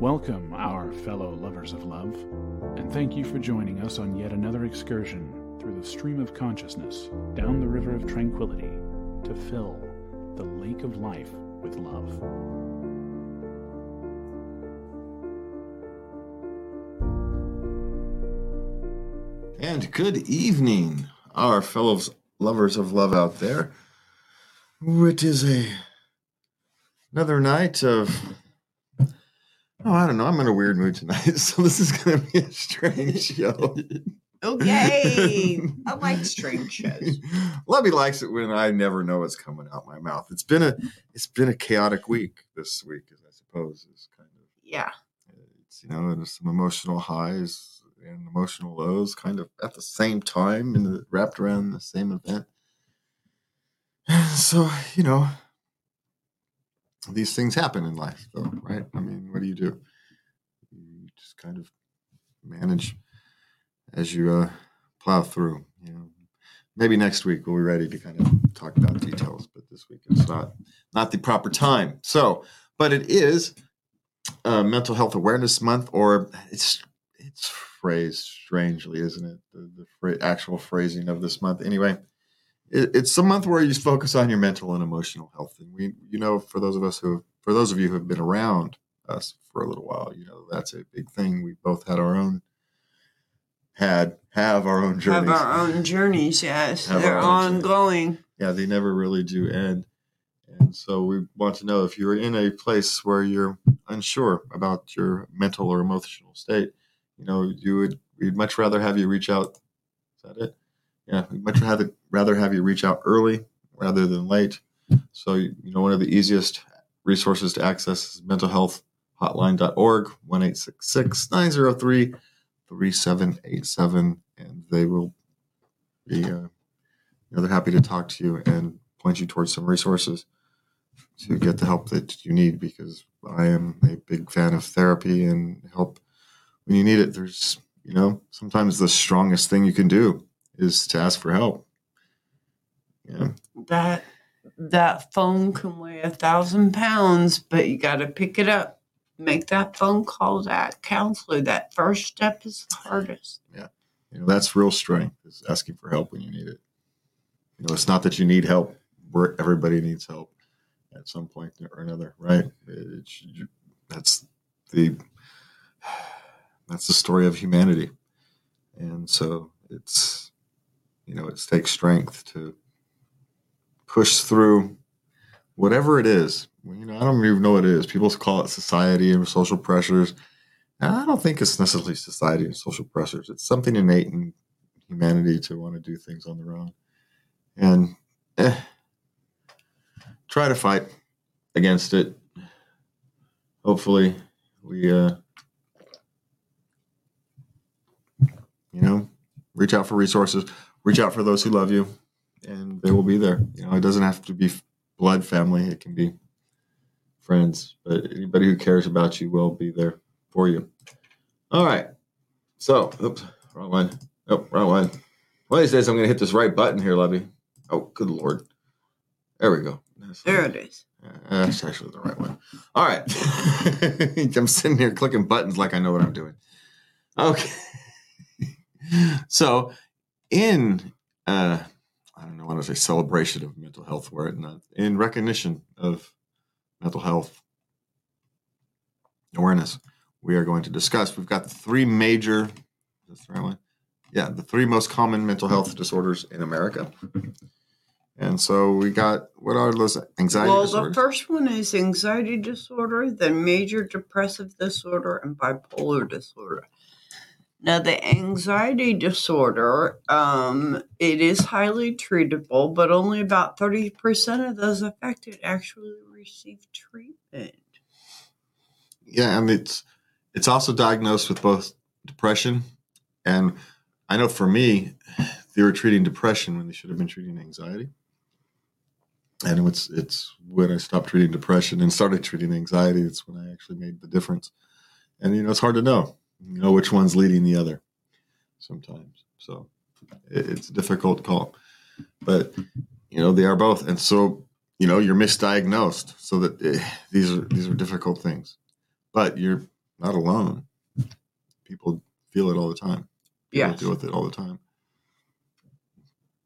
Welcome, our fellow lovers of love, and thank you for joining us on yet another excursion through the stream of consciousness down the river of tranquility to fill the lake of life with love. And good evening, our fellow lovers of love out there. It is a another night of oh, I don't know. I'm in a weird mood tonight, so this is going to be a strange show. Okay. I like strange shows. Lovey likes it when I never know what's coming out my mouth. It's been a it's been a chaotic week this week, as I suppose is kind of Yeah. it's you know there's some emotional highs and emotional lows kind of at the same time and the, wrapped around the same event so you know these things happen in life though right? I mean what do you do? You just kind of manage as you uh, plow through you know? Maybe next week we'll be ready to kind of talk about details but this week it's not not the proper time. So but it is uh, mental health awareness month or it's it's phrased strangely isn't it? The, the phra- actual phrasing of this month. Anyway it, it's a month where you focus on your mental and emotional health and we you know for those of us who for those of you who have been around us for a little while you know that's a big thing we both had our own had have our own journeys Have our own journeys, yes. Have They're our own journeys. ongoing. yeah they never really do end and so we want to know if you're in a place where you're unsure about your mental or emotional state you know you would we'd much rather have you reach out is that it yeah we'd much rather rather have you reach out early rather than late so you know one of the easiest resources to access is mentalhealthhotline.org 1-866-903-3787 and they will be uh, you know, they're happy to talk to you and point you towards some resources to get the help that you need because I am a big fan of therapy and help when you need it. There's, you know, sometimes the strongest thing you can do is to ask for help. Yeah. That that phone can weigh a thousand pounds, but you gotta pick it up. Make that phone call to that counselor. That first step is the hardest. Yeah, you know, that's real strength is asking for help when you need it. You know, it's not that you need help where everybody needs help at some point or another, right? It's, that's the that's the story of humanity, and so it's you know it takes strength to push through whatever it is. You know, I don't even know what it is. People call it society and social pressures. I don't think it's necessarily society and social pressures. It's something innate in humanity to want to do things on their own, and eh, try to fight against it. Hopefully, we, uh, you know, reach out for resources, reach out for those who love you, and they will be there. You know, it doesn't have to be blood family; it can be friends. But anybody who cares about you will be there for you. All right. So, oops, wrong one. Oh, wrong one. One of these days, I'm going to hit this right button here, Levy. Oh, good lord. There we go. That's, There it is. uh, that's actually the right one. All right. I'm sitting here clicking buttons like I know what I'm doing. Okay. so, in uh, I don't know what to say, celebration of mental health, where not uh, in recognition of mental health awareness, we are going to discuss. We've got the three major. The right one? Yeah, the three most common mental health disorders in America. And so we got what are those anxiety well, disorders? the first one is anxiety disorder, then major depressive disorder, and bipolar disorder. Now, the anxiety disorder, um, it is highly treatable, but only about 30% of those affected actually receive treatment. yeah, and it's it's also diagnosed with both depression and I know for me, they were treating depression when they should have been treating anxiety. And it's it's when I stopped treating depression and started treating anxiety, it's when I actually made the difference. And you know, it's hard to know, you know, which one's leading the other sometimes. So it, it's a difficult call, but you know, they are both. And so you know, you're misdiagnosed. So that eh, these are these are difficult things, but you're not alone. People feel it all the time. Yes. deal with it all the time.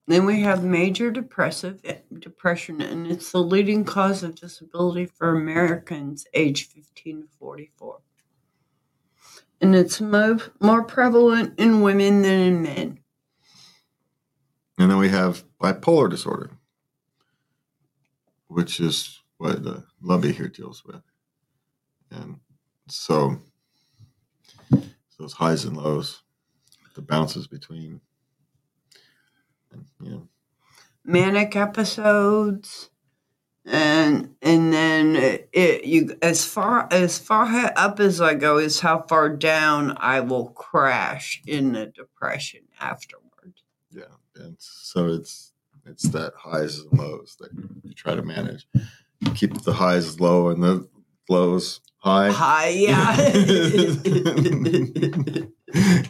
Then we have major depressive eh, depression, and it's the leading cause of disability for Americans age 15 to 44. And it's mo- more prevalent in women than in men. And then we have bipolar disorder, which is what uh, Lubby here deals with. And so those highs and lows, the bounces between, and, you know, Manic episodes, and and then it, it you as far as far up as I go is how far down I will crash in the depression afterward. yeah. And so it's it's that highs and lows that you try to manage. Keep the highs low and the lows high. High, yeah.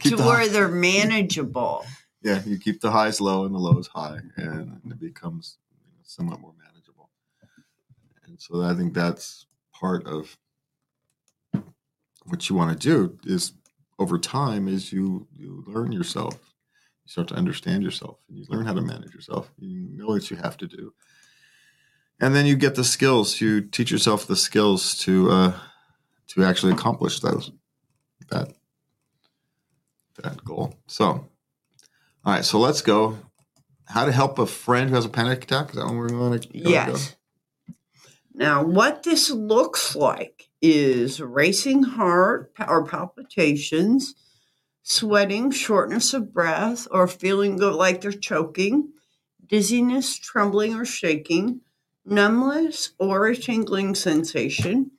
To where high- they're manageable. yeah, you keep the highs low and the lows high, and it becomes somewhat more manageable. And so I think that's part of what you want to do is over time is you you learn yourself, you start to understand yourself, and you learn how to manage yourself. You know what you have to do, and then you get the skills. You teach yourself the skills to uh, to actually accomplish those that that goal. So. All right, so let's go. How to help a friend who has a panic attack? Is that one we're going to go? Now, what this looks like is racing heart or palpitations, sweating, shortness of breath, or feeling like they're choking, dizziness, trembling, or shaking, numbness or a tingling sensation,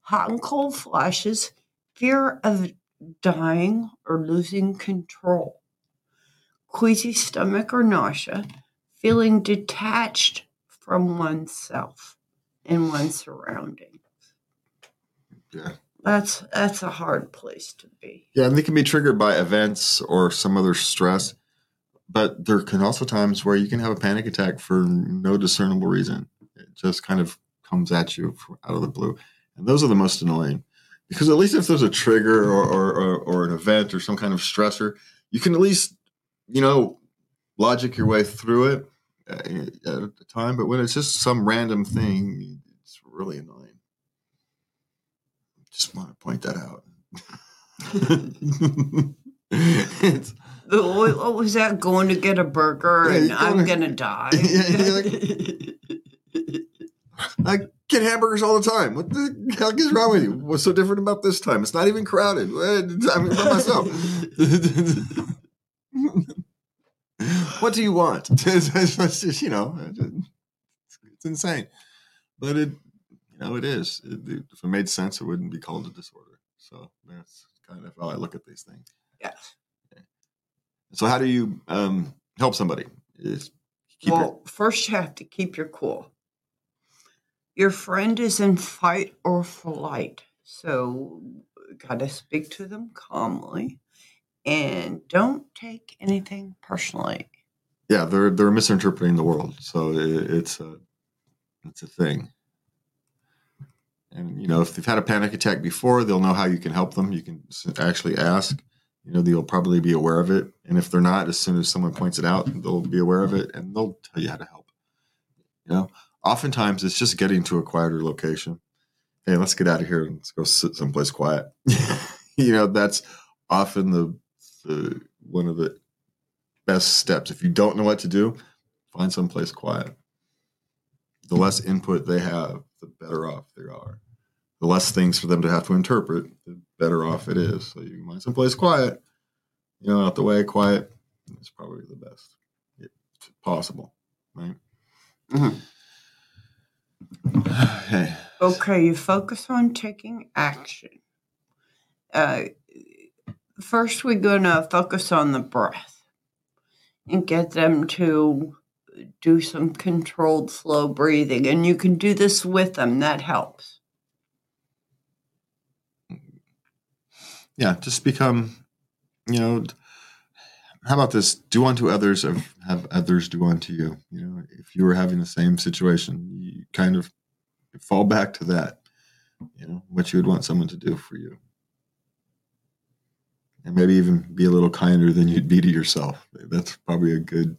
hot and cold flashes, fear of dying or losing control, queasy stomach or nausea, feeling detached from oneself and one's surroundings. Yeah. That's that's a hard place to be. Yeah, and they can be triggered by events or some other stress. But there can also times where you can have a panic attack for no discernible reason. It just kind of comes at you out of the blue. And those are the most annoying. Because at least if there's a trigger or, or, or, or an event or some kind of stressor, you can at least, you know, logic your way through it Uh, at the time. But when it's just some random thing, it's really annoying. Just want to point that out. it's, What what was that? Going to get a burger Yeah, and you're I'm going- gonna die. Yeah, you're I get hamburgers all the time. What the heck is wrong with you? What's so different about this time? It's not even crowded. I'm by myself. What do you want? It's just, you know, it's insane. But it, you know, it is. It, if it made sense, it wouldn't be called a disorder. So that's kind of how I look at these things. yes. So how do you um, help somebody? Is keep your- well, first you have to keep your cool. Your friend is in fight or flight, so gotta speak to them calmly, and don't take anything personally. yeah, they're they're misinterpreting the world. So it, it's a it's a thing. And you know, if they've had a panic attack before, they'll know how you can help them. You can actually ask. You know, they'll probably be aware of it. And if they're not, as soon as someone points it out, they'll be aware of it and they'll tell you how to help. You know, oftentimes it's just getting to a quieter location. Hey, let's get out of here and let's go sit someplace quiet. you know, that's often the, the one of the best steps. If you don't know what to do, find someplace quiet. The less input they have, the better off they are. The less things for them to have to interpret, the better off it is. So you can find someplace quiet, you know, out the way, quiet. It's probably the best if possible, right? Mhm. Hey, Okay, you focus on taking action. Uh, first, we're going to focus on the breath and get them to do some controlled, slow breathing. And you can do this with them, that helps. yeah, just become, you know, how about this? Do unto others have others do unto you. You know, if you were having the same situation, you kind of fall back to that. You know, what you would want someone to do for you. And maybe even be a little kinder than you'd be to yourself. That's probably a good.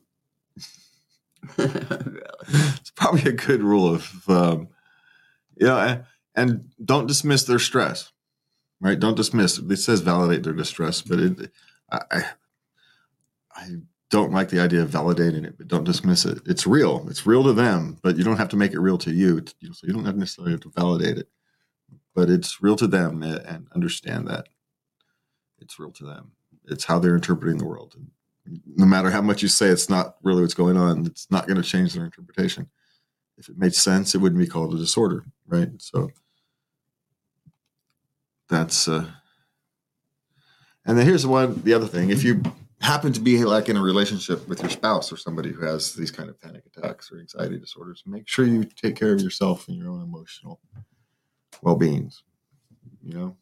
It's probably a good rule of, um, you know, and, don't dismiss their stress, right? Don't dismiss. It says validate their distress, but it, I, I, don't like the idea of validating it, but don't dismiss it. It's real. It's real to them, but you don't have to make it real to you. So you don't have necessarily have to validate it, but it's real to them and understand that it's real to them. It's how they're interpreting the world. And no matter how much you say it's not really what's going on, it's not going to change their interpretation. If it made sense, it wouldn't be called a disorder, right? So that's uh and then here's the one the other thing. If you happen to be like in a relationship with your spouse or somebody who has these kind of panic attacks or anxiety disorders, make sure you take care of yourself and your own emotional well-beings. You know?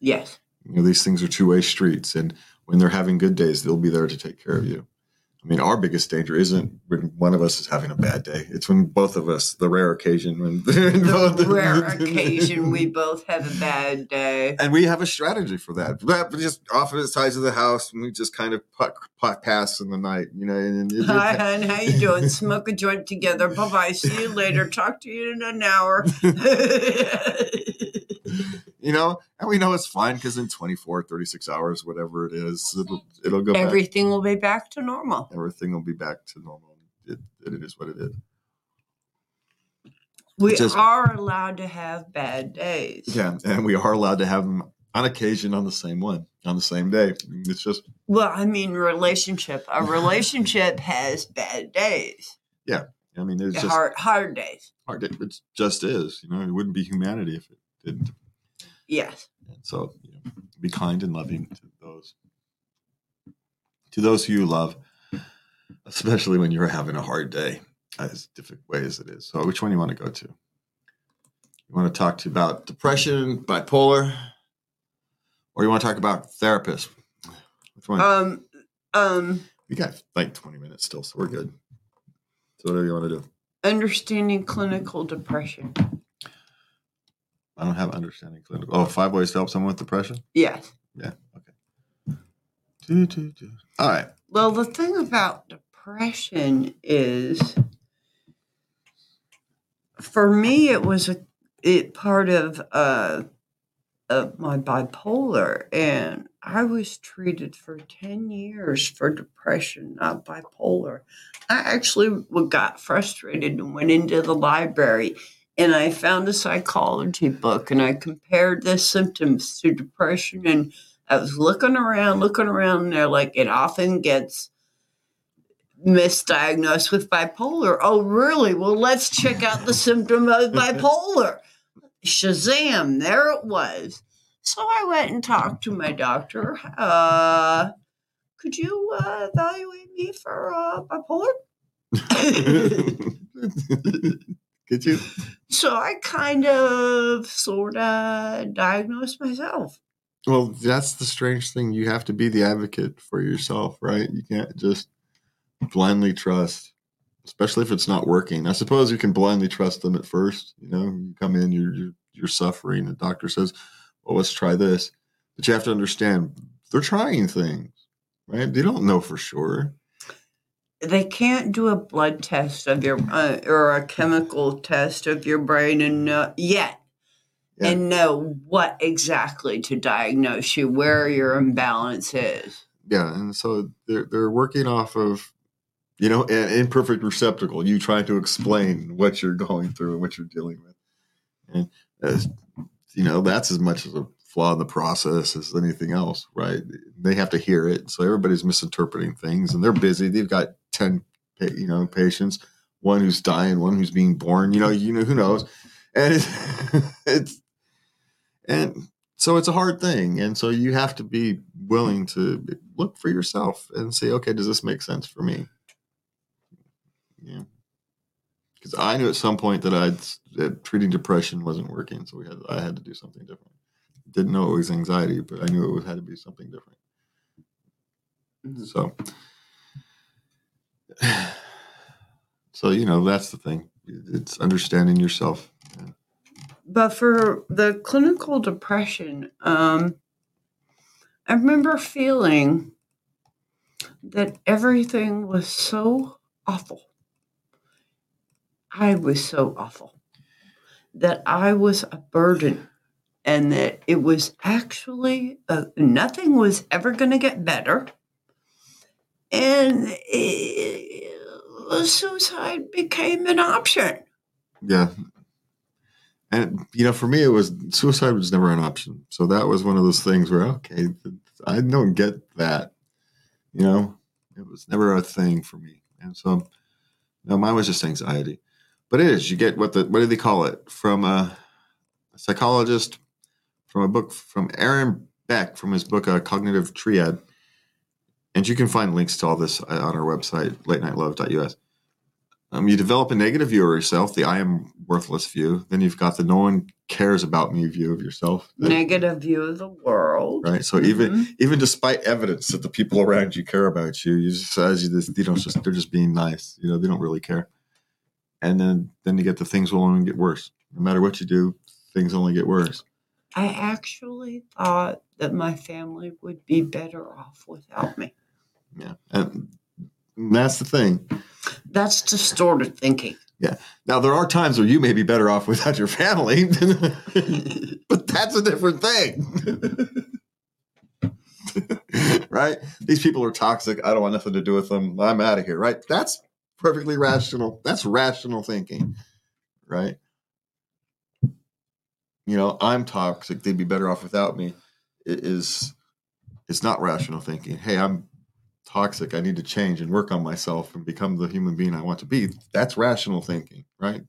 Yes. You know, these things are two-way streets and when they're having good days, they'll be there to take care of you. I mean, our biggest danger isn't when one of us is having a bad day. It's when both of us, the rare occasion when the rare occasion we both have a bad day, and we have a strategy for that. But just off of the sides of the house, and we just kind of pass in the night, you know. And, and Hi, hon, how you doing? Smoke a joint together. Bye bye. See you later. Talk to you in an hour. you know, and we know it's fine because in 24, 36 hours, whatever it is, it'll, it'll go Everything back. will be back to normal. Everything will be back to normal. It, it is what it is. We Just, are allowed to have bad days. Yeah, and we are allowed to have them on occasion on the same one, on the same day. It's just. Well, I mean, relationship. A relationship has bad days. Yeah. I mean, there's just hard, hard days. Hard, days. it just is. You know, it wouldn't be humanity if it didn't. Yes. And so you know, be kind and loving to those to those who you love, especially when you're having a hard day, as difficult way as it is. So which one do you want to go to? You want to talk to about depression, bipolar, or you want to talk about therapists? Which one? Um um we got like 20 minutes still, so we're good. So whatever you want to do. Understanding clinical depression. I don't have understanding clinical. Oh, five ways to help someone with depression. Yes. Yeah. Okay. Do, do, do. All right. Well, the thing about depression is, for me, it was a it part of uh of my bipolar, and I was treated for ten years for depression, not bipolar. I actually got frustrated and went into the library and I found a psychology book and I compared the symptoms to depression and I was looking around, looking around, and they're like, it often gets misdiagnosed with bipolar. Oh, really? Well, let's check out the symptom of bipolar. Shazam, there it was. So I went and talked to my doctor. Uh, could you uh, evaluate me for uh, bipolar? Could you? So I kind of sort of diagnosed myself. Well, that's the strange thing. You have to be the advocate for yourself, right? You can't just blindly trust, especially if it's not working. I suppose you can blindly trust them at first. You know, you come in, you're you're, you're suffering. The doctor says, "Well, let's try this," but you have to understand they're trying things, right? They don't know for sure they can't do a blood test of your uh, or a chemical test of your brain and know, yet yeah. and know what exactly to diagnose you where your imbalance is yeah and so they're, they're working off of you know an imperfect receptacle. You try to explain what you're going through and what you're dealing with. And as you know that's as much as a flaw in the process as anything else right? They have to hear it. So everybody's misinterpreting things and they're busy. They've got 10 you know patients one who's dying one who's being born you know you know who knows? And it's, it's and so it's a hard thing. And so you have to be willing to look for yourself and say okay does this make sense for me yeah. Because i knew at some point that i'd that treating depression wasn't working so we had i had to do something different. Didn't know it was anxiety but i knew it had to be something different. Mm-hmm. so so you know that's the thing. It's understanding yourself. But for the clinical depression um I remember feeling that everything was so awful. I was so awful that I was a burden and that it was actually uh, nothing was ever going to get better. And it, suicide became an option. Yeah. And, you know, for me, it was suicide was never an option. So that was one of those things where, okay, I don't get that. You know, it was never a thing for me. And so, no, mine was just anxiety. But it is, you get what the, what do they call it? From a psychologist, from a book from Aaron Beck, from his book, A Cognitive Triad. And you can find links to all this uh, on our website, latenightlove.us. Um, you develop a negative view of yourself, the I am worthless view. Then you've got the no one cares about me view of yourself. Negative view of the world. Right. So mm-hmm. even even despite evidence that the people around you care about you, you just as you just you know just they're just being nice. You know, they don't really care. And then then you get the things will only get worse. No matter what you do, things only get worse. I actually thought that my family would be better off without me. Yeah. And that's the thing. That's distorted thinking. Yeah. Now there are times where you may be better off without your family, but that's a different thing. right? These people are toxic. I don't want nothing to do with them. I'm out of here. Right? That's perfectly rational. That's rational thinking. Right? You know, I'm toxic. They'd be better off without me. It is it's not rational thinking. Hey, I'm toxic. I need to change and work on myself and become the human being I want to be. That's rational thinking, right?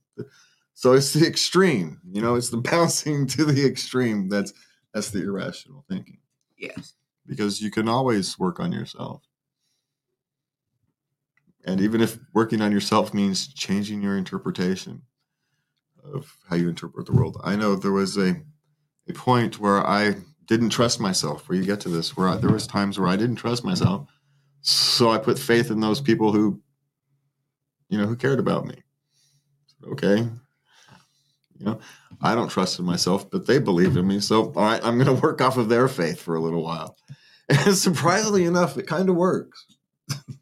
So it's the extreme, you know, it's the bouncing to the extreme. That's that's the irrational thinking. Yes. Because you can always work on yourself. And even if working on yourself means changing your interpretation of how you interpret the world. I know there was a a point where I didn't trust myself, where you get to this, where I, there was times where I didn't trust myself so I put faith in those people who, you know, who cared about me. Okay. You know, I don't trust in myself, but they believed in me. So all right, I'm going to work off of their faith for a little while. And surprisingly enough, it kind of works.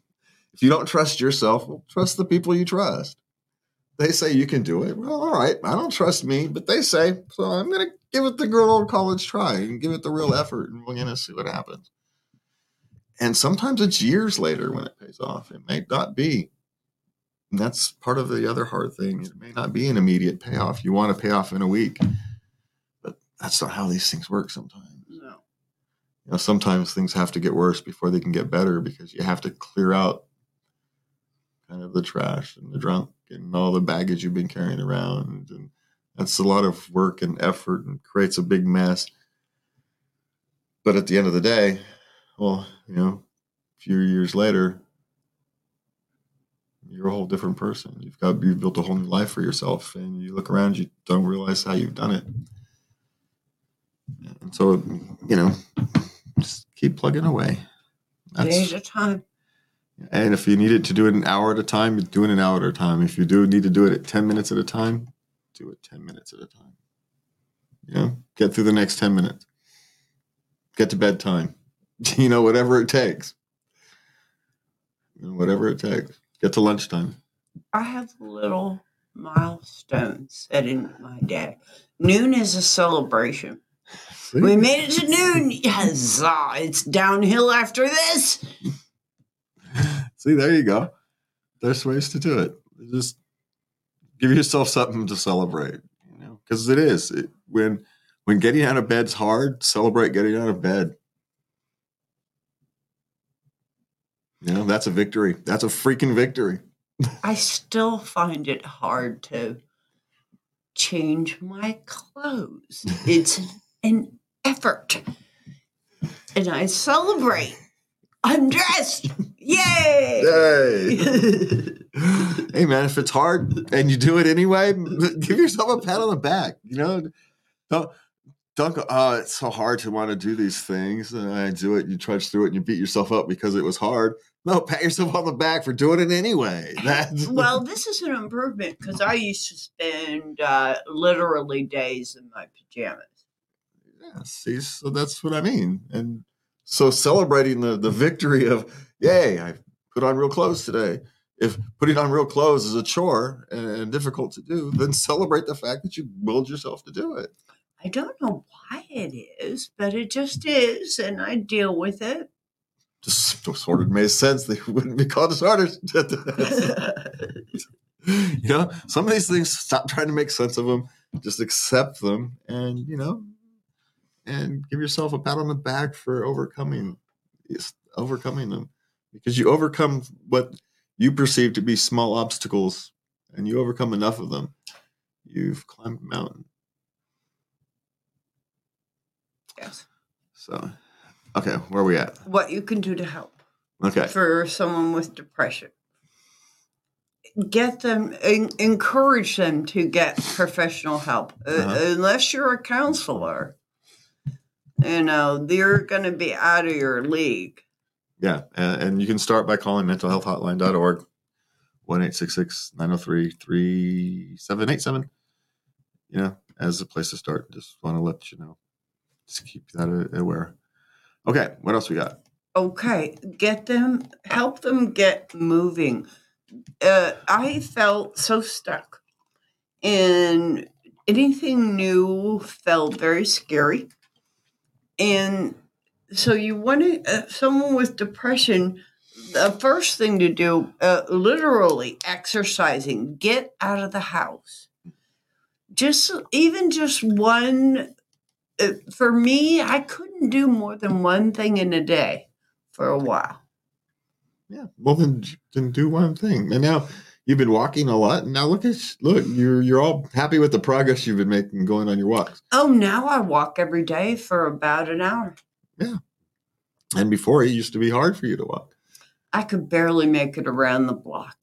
if you don't trust yourself, well, trust the people you trust. They say you can do it. Well, all right, I don't trust me, but they say, so I'm going to give it the good old college try and give it the real effort, and we're going to see what happens. And sometimes it's years later when it pays off. It may not be. And that's part of the other hard thing. It may not be an immediate payoff. You want to pay off in a week, but that's not how these things work sometimes. No. You know, sometimes things have to get worse before they can get better because you have to clear out kind of the trash and the drunk and all the baggage you've been carrying around. And that's a lot of work and effort and creates a big mess. But at the end of the day, well, you know, a few years later, you're a whole different person. You've got you've built a whole new life for yourself, and you look around, you don't realize how you've done it. And so, you know, just keep plugging away. That's, a time. And if you need it to do it an hour at a time, do it an hour at a time. If you do need to do it at 10 minutes at a time, do it 10 minutes at a time. You know, get through the next 10 minutes. Get to bedtime. you know, whatever it takes. You know, whatever it takes. Get to lunchtime. I have little milestones set in my day. Noon is a celebration. See? We made it to noon. Yes, ah, it's downhill after this. See, there you go. There's ways to do it. Just give yourself something to celebrate, you know, because it is. It, when when getting out of bed's hard, celebrate getting out of bed. You know, that's a victory. That's a freaking victory. I still find it hard to change my clothes. It's an effort. And I celebrate. I'm dressed. Yay! Yay! hey man, if it's hard and you do it anyway, give yourself a pat on the back. You know, don't don't go, oh, it's so hard to want to do these things. And I do it, you trudge through it, and you beat yourself up because it was hard. No, pat yourself on the back for doing it anyway. That's well, this is an improvement because I used to spend uh, literally days in my pajamas. Yeah, see, so that's what I mean. And So celebrating the the victory of yay, I put on real clothes today. If putting on real clothes is a chore and, and difficult to do, then celebrate the fact that you willed yourself to do it. I don't know why it is, but it just is, and I deal with it. Just sort of made sense. They wouldn't be called disorders. you know, some of these things, stop trying to make sense of them. Just accept them, and you know, and give yourself a pat on the back for overcoming overcoming them, because you overcome what you perceive to be small obstacles, and you overcome enough of them. You've climbed a mountain. yes. So, okay, where are we at? What you can do to help Okay, for someone with depression. Get them, en- encourage them to get professional help. Uh, Uh-huh. unless you're a counselor, you know, they're going to be out of your league. yeah, and, and you can start by calling mentalhealthhotline.org, one eight six six nine zero three three seven eight seven. You know, as a place to start. Just want to let you know. Just keep that aware. Okay, what else we got? Okay, get them, help them get moving. Uh, I felt so stuck, and anything new felt very scary. And so, you want to, uh, someone with depression, the first thing to do, uh, literally exercising, get out of the house. Just even just one. Uh, for me, I couldn't do more than one thing in a day for a while. Yeah, well then, then do one thing. And now you've been walking a lot. And now look at look, you're you're all happy with the progress you've been making going on your walks. Oh, now I walk every day for about an hour. Yeah. And before it used to be hard for you to walk. I could barely make it around the block.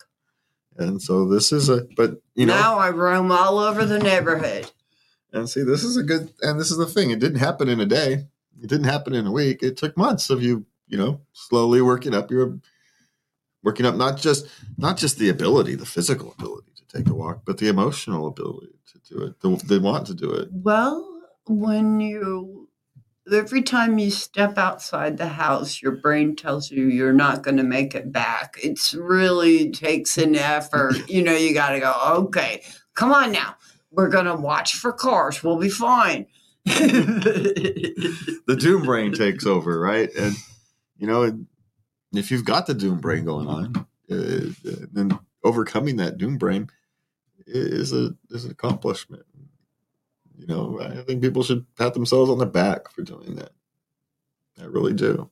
And so this is a but you know now I roam all over the neighborhood. And see, this is a good, and this is the thing. It didn't happen in a day. It didn't happen in a week. It took months of you, you know, slowly working up your, working up not just not just the ability, the physical ability to take a walk, but the emotional ability to do it. The, they want to do it. Well, when you, every time you step outside the house, your brain tells you you're not going to make it back. It's really takes an effort. You know, you got to go, okay, come on now. We're going to watch for cars. We'll be fine. The doom brain takes over, right? And you know, and if you've got the doom brain going on, uh, then overcoming that doom brain is a is an accomplishment. You know, I think people should pat themselves on the back for doing that. I really do,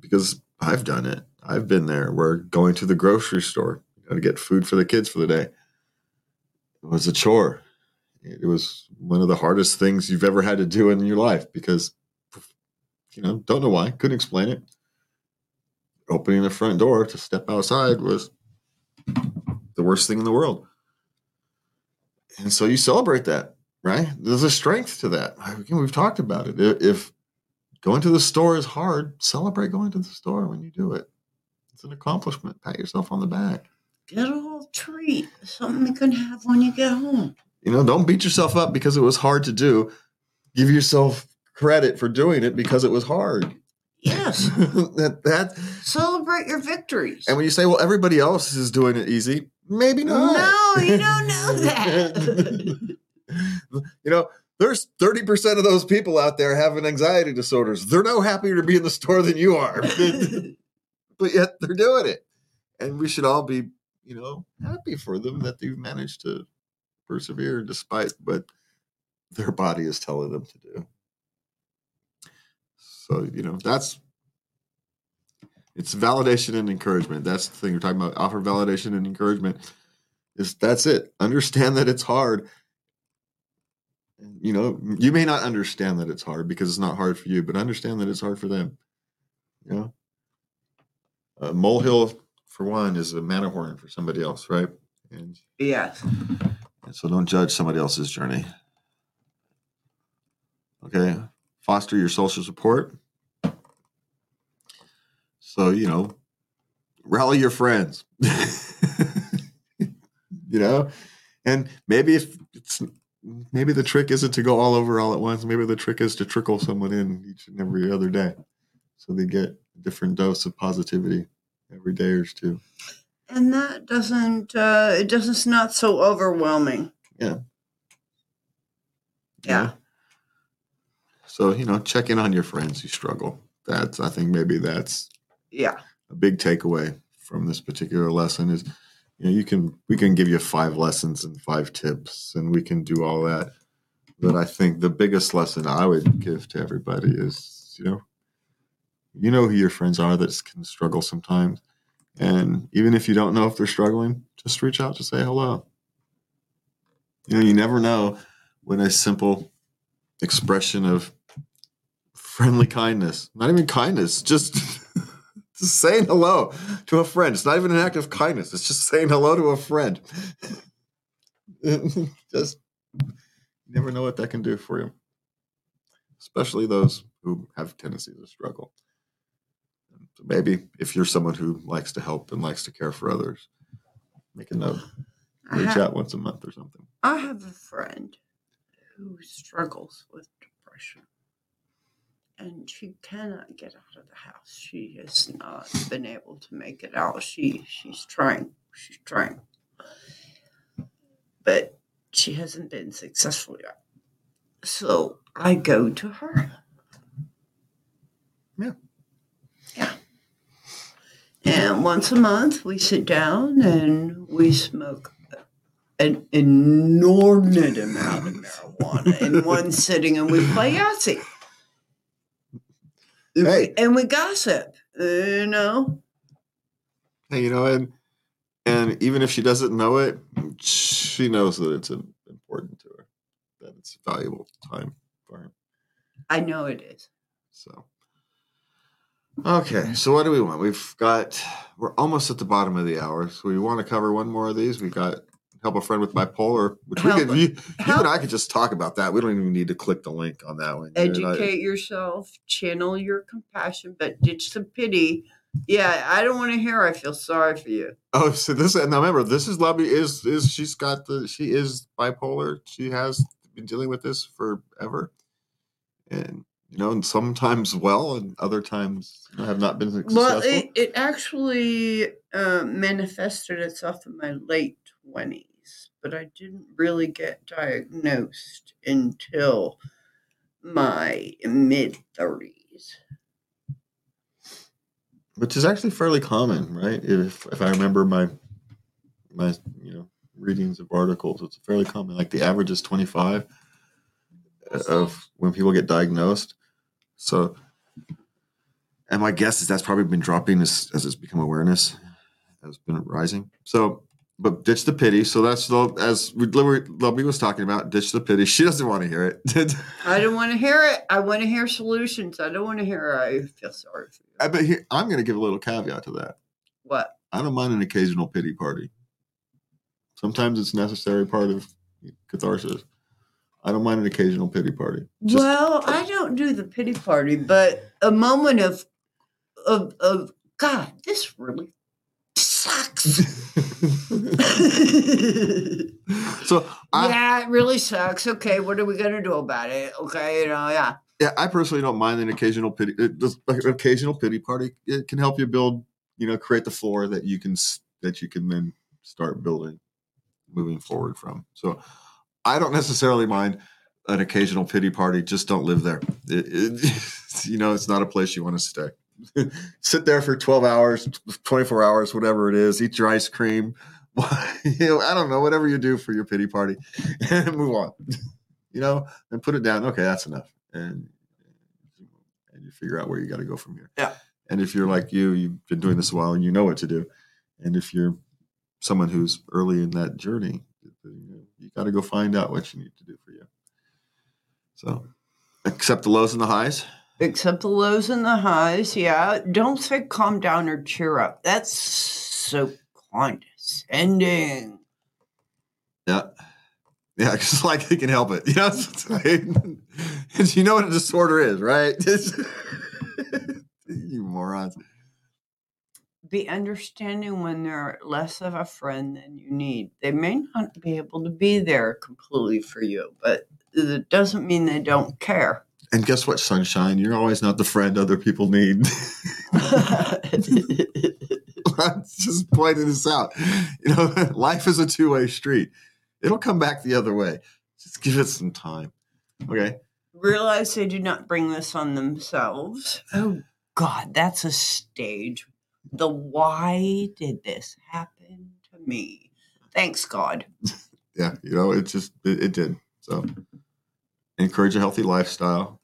because I've done it. I've been there. We're going to the grocery store you know, to get food for the kids for the day. It was a chore. It was one of the hardest things you've ever had to do in your life because, you know, don't know why, couldn't explain it. Opening the front door to step outside was the worst thing in the world. And so you celebrate that, right? There's a strength to that. Again, we've talked about it. If going to the store is hard, celebrate going to the store when you do it. It's an accomplishment. Pat yourself on the back. Get a little treat, something you can have when you get home. You know, don't beat yourself up because it was hard to do. Give yourself credit for doing it because it was hard. Yes, that that celebrate your victories. and when you say, well, everybody else is doing it easy, maybe not. No, you don't know that. you know, there's 30% of those people out there having anxiety disorders. They're no happier to be in the store than you are. but yet they're doing it. And we should all be, you know, happy for them that they've managed to persevere despite what their body is telling them to do. So, you know, that's it's validation and encouragement. That's the thing we're talking about. Offer validation and encouragement. Is that's it. Understand that it's hard. You know, you may not understand that it's hard because it's not hard for you, but understand that it's hard for them. You know, a molehill for one is a Matterhorn for somebody else, right? And, yes. and so don't judge somebody else's journey. Okay, foster your social support. So you know, rally your friends. you know, and maybe if it's maybe the trick isn't to go all over all at once. Maybe the trick is to trickle someone in each and every other day. so they get a different dose of positivity every day or two. And that doesn't, uh, it doesn't, it's not so overwhelming. Yeah. Yeah. So, you know, check in on your friends who struggle. That's, I think maybe that's Yeah. a big takeaway from this particular lesson is, you know, you can, we can give you five lessons and five tips and we can do all that. But I think the biggest lesson I would give to everybody is, you know, you know who your friends are that can struggle sometimes. And even if you don't know if they're struggling, just reach out to say hello. You know, you never know when a simple expression of friendly kindness, not even kindness, just, just saying hello to a friend. It's not even an act of kindness, it's just saying hello to a friend. just never know what that can do for you, especially those who have tendencies to struggle. So maybe if you're someone who likes to help and likes to care for others, make a note, reach ha- out once a month or something. I have a friend who struggles with depression. And she cannot get out of the house. She has not been able to make it out. She she's trying. She's trying. But she hasn't been successful yet. So I go to her. Yeah. Yeah. And once a month we sit down and we smoke an inordinate amount of marijuana in one sitting and we play Yahtzee. And we gossip, uh, you know? Hey, you know, and and even if she doesn't know it, she knows that it's important to her, that it's valuable time for her. I know it is. So, okay, so what do we want? We've got we're almost at the bottom of the hour, so we want to cover one more of these. We've got help a friend with bipolar, which we Help could a- you, you and I could just talk about that. We don't even need to click the link on that one. And I- Educate yourself, channel your compassion, but ditch the pity. Yeah, I don't want to hear I feel sorry for you. Oh, so this now remember this is Lubby is is she's got the she is bipolar. She has been dealing with this forever, and you know, and sometimes well, and other times you know, have not been successful. Well, it, it actually uh, manifested itself in my late 20s, but I didn't really get diagnosed until my mid 30s. which is actually fairly common, right? If if I remember my my you know readings of articles, it's fairly common. Like the average is twenty five of when people get diagnosed. So, and my guess is that's probably been dropping as as it's become awareness has been rising. So, but ditch the pity. So that's the as Lovey was talking about. Ditch the pity. She doesn't want to hear it. I don't want to hear it. I want to hear solutions. I don't want to hear I feel sorry for you. I bet here, I'm going to give a little caveat to that. What? I don't mind an occasional pity party. Sometimes it's necessary part of catharsis. I don't mind an occasional pity party. Just- well, I don't do the pity party, but a moment of of of God, this really sucks. so I, yeah, it really sucks. Okay, what are we gonna do about it? Okay, you know, yeah. yeah, I personally don't mind an occasional pity. It, just, an occasional pity party. It can help you build, you know, create the floor that you can that you can then start building, moving forward from. So I don't necessarily mind an occasional pity party. Just don't live there. It, it, you know, it's not a place you want to stay. Sit there for 12 hours, 24 hours, whatever it is, eat your ice cream. you know, I don't know, whatever you do for your pity party and move on. You know, and put it down. Okay, that's enough. And and you figure out where you got to go from here. Yeah. And if you're like you, you've been doing this a while and you know what to do. And if you're someone who's early in that journey, you got to go find out what you need to do for you. So, accept the lows and the highs. Except the lows and the highs, yeah. Don't say calm down or cheer up. That's so condescending. Yeah. Yeah, because like they can help it. You know, like- you know what a disorder is, right? you morons. Be understanding when they're less of a friend than you need. They may not be able to be there completely for you, but it doesn't mean they don't care. And guess what, sunshine? You're always not the friend other people need. I'm just pointing this out. You know, life is a two way street. It'll come back the other way. Just give it some time. Okay. Realize they did not bring this on themselves. Oh God, that's a stage. The why did this happen to me? Thanks God. Yeah. You know, it just, it, it did. So encourage a healthy lifestyle.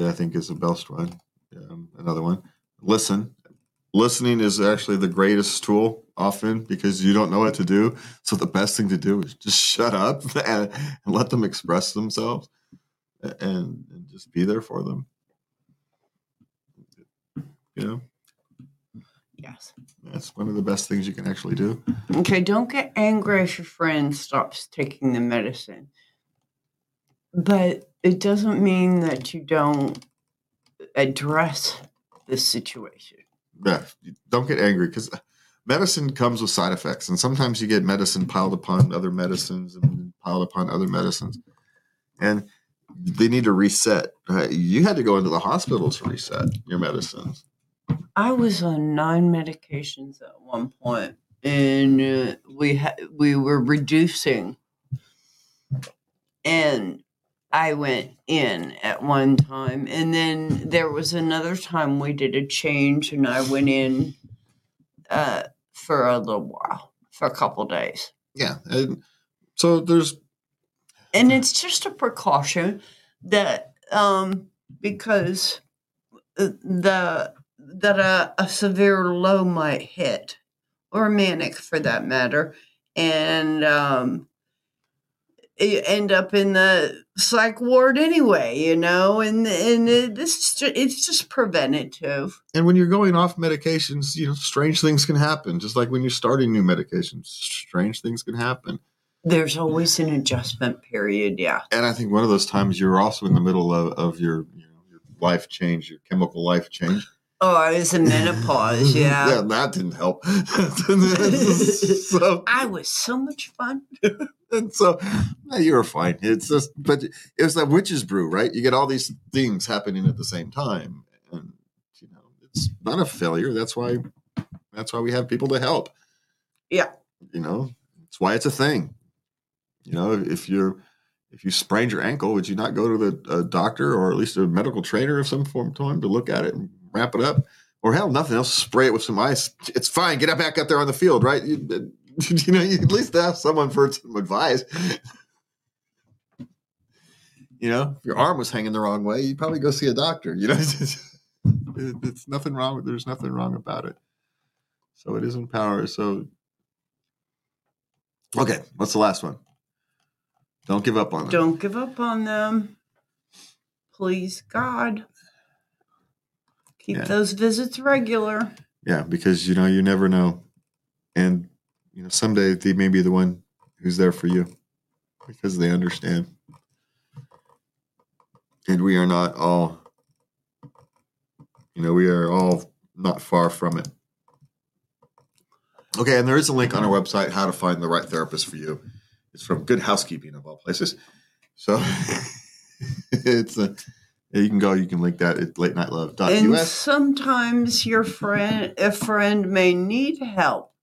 I think is the best one. Um, another one. Listen. Listening is actually the greatest tool often because you don't know what to do. So the best thing to do is just shut up and, and let them express themselves and, and just be there for them. You know, Yes. that's one of the best things you can actually do. Okay, don't get angry if your friend stops taking the medicine. But it doesn't mean that you don't address the situation. Yeah, don't get angry because medicine comes with side effects, and sometimes you get medicine piled upon other medicines and piled upon other medicines, and they need to reset. Right? You had to go into the hospital to reset your medicines. I was on nine medications at one point, and uh, we ha- we were reducing, and I went in at one time, and then there was another time we did a change, and I went in uh, for a little while, for a couple days, Yeah, and so there's and it's just a precaution that um, because uh, the that a, a severe low might hit or manic for that matter and um, end up in the psych ward anyway you know and and mm. it, this is it's just preventative and when you're going off medications, you know, strange things can happen. Just like when you're starting new medications, strange things can happen. there's always an adjustment period yeah And I think one of those times you're also in the middle of, of your you know your life change, your chemical life change. oh i was in menopause yeah, yeah, that didn't help. so, i was so much fun and so no, you were fine. It's just, but it was that witch's brew, right? You get all these things happening at the same time, and you know it's not a failure. That's why, that's why we have people to help. Yeah. you know, it's why it's a thing. You know, if you're if you sprained your ankle, would you not go to the uh, doctor or at least a medical trainer of some form time to look at it and wrap it up? Or hell, nothing else, spray it with some ice. It's fine. Get back out there on the field, right? You, you know, you at least have someone for some advice. You know, if your arm was hanging the wrong way, you'd probably go see a doctor. You know, it's, it's nothing wrong. There's nothing wrong about it. So it isn't power. So, okay, what's the last one? Don't give up on them. Don't give up on them. Please, God. Keep Yeah. those visits regular. Yeah, because you know you never know, and you know someday they may be the one who's there for you because they understand, and we are not all. You know, we are all not far from it. Okay, and there is a link on our website how to find the right therapist for you. It's from Good Housekeeping of all places. So it's a you can go. You can link that at late night love And sometimes your friend a friend may need help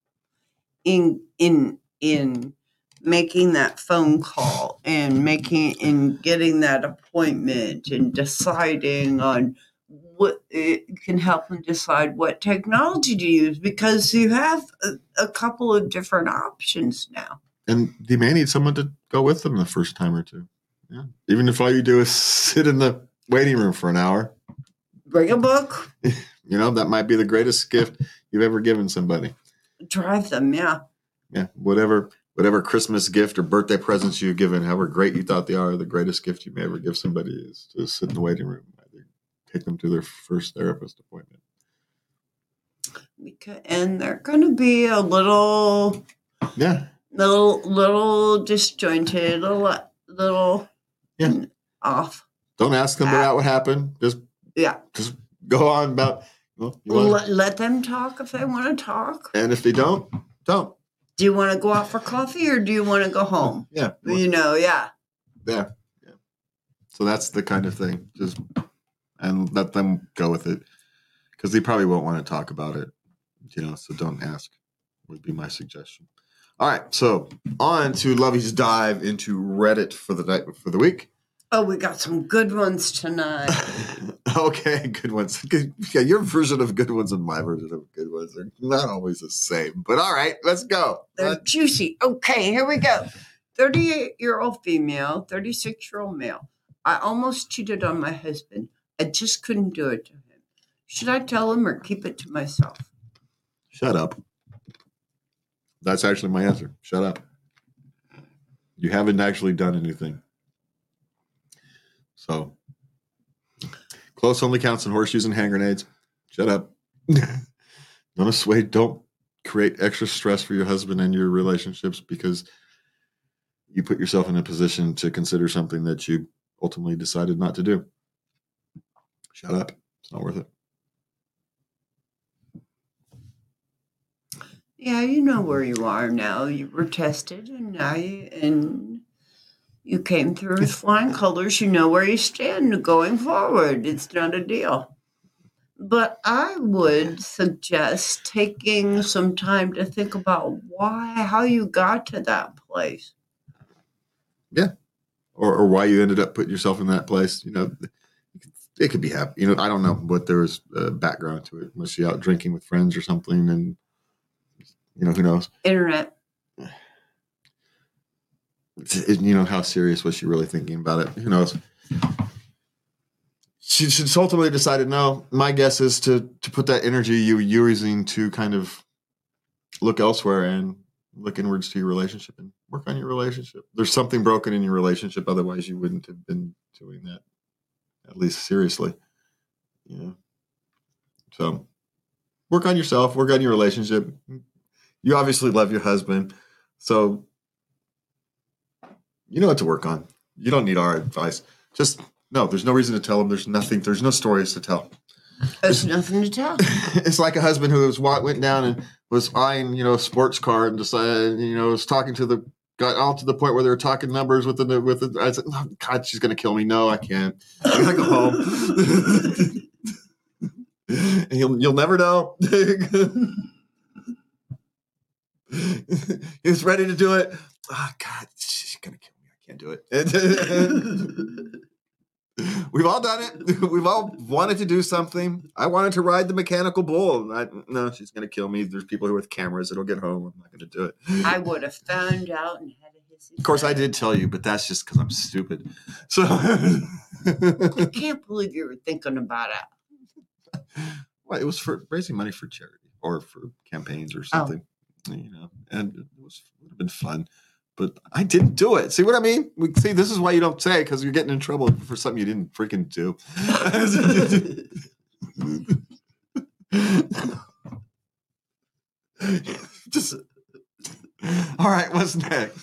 in in in making that phone call and making and getting that appointment and deciding on what it can help them decide what technology to use because you have a, a couple of different options now. and they may need someone to go with them the first time or two. Yeah, even if all you do is sit in the waiting room for an hour, Bring a book, you know that might be the greatest gift you've ever given somebody. Drive them, yeah. Yeah, whatever whatever Christmas gift or birthday presents you've given, however great you thought they are, the greatest gift you may ever give somebody is to sit in the waiting room. Either take them to their first therapist appointment. And they're going to be a little, Yeah, little, little disjointed, little, little Yeah. off. don't ask them about ah. what happened. Just Yeah, just go on about. Well, let, let them talk if they want to talk. and if they don't, don't. Do you want to go out for coffee or do you want to go home? Yeah, You know, yeah. yeah, yeah. So that's the kind of thing. Just and let them go with it because they probably won't want to talk about it. You know, so don't ask. Would be my suggestion. All right, so on to Lovey's dive into Reddit for the night for the week. Oh, we got some good ones tonight. okay, good ones. Yeah, your version of good ones and my version of good ones are not always the same. But all right, let's go. They're juicy. Okay, here we go. 38 year old female, 36 year old male. I almost cheated on my husband. I just couldn't do it to him. Should I tell him or keep it to myself? Shut up. That's actually my answer. Shut up. You haven't actually done anything. So, close only counts in horseshoes and hand grenades. Shut up. don't assuage, don't create extra stress for your husband and your relationships because you put yourself in a position to consider something that you ultimately decided not to do. Shut up. It's not worth it. Yeah, you know where you are now. You were tested and now you and you came through with flying colors. You know where you stand going forward. It's not a deal. But I would suggest taking some time to think about why, how you got to that place. Yeah. or, or why you ended up putting yourself in that place. You know, it could be happy. You know, I don't know what there was uh, background to it. Was she out drinking with friends or something? And you know, who knows? Internet. You know, how serious was she really thinking about it? Who knows? She, she ultimately decided. No, my guess is to to put that energy you were using to kind of look elsewhere and look inwards to your relationship and work on your relationship. There's something broken in your relationship, otherwise you wouldn't have been doing that, at least seriously. Know. So work on yourself, work on your relationship. You obviously love your husband. So you know what to work on. You don't need our advice. Just no, there's no reason to tell him. There's nothing, there's no stories to tell. There's nothing to tell. it's like a husband who was went down and was eyeing, you know, a sports car and decided, you know, was talking to the got all to the point where they were talking numbers with the with the. I said, oh, God, she's gonna kill me. No, I can't. I gotta go home. and you'll you'll never know. he was ready to do it. Oh God, she's gonna kill can't do it. We've all done it. We've all wanted to do something. I wanted to ride the mechanical bull. I, no, she's going to kill me. There's people here with cameras It'll get home. I'm not going to do it. I would have found out and had a hissy. Of course, I did tell you, but that's just because I'm stupid. So, I can't believe you were thinking about it. well, it was for raising money for charity or for campaigns or oh. something, you know, and it was would have been fun. But I didn't do it. See what I mean? We see this is why you don't say because you're getting in trouble for something you didn't freaking do. Just all right. What's next?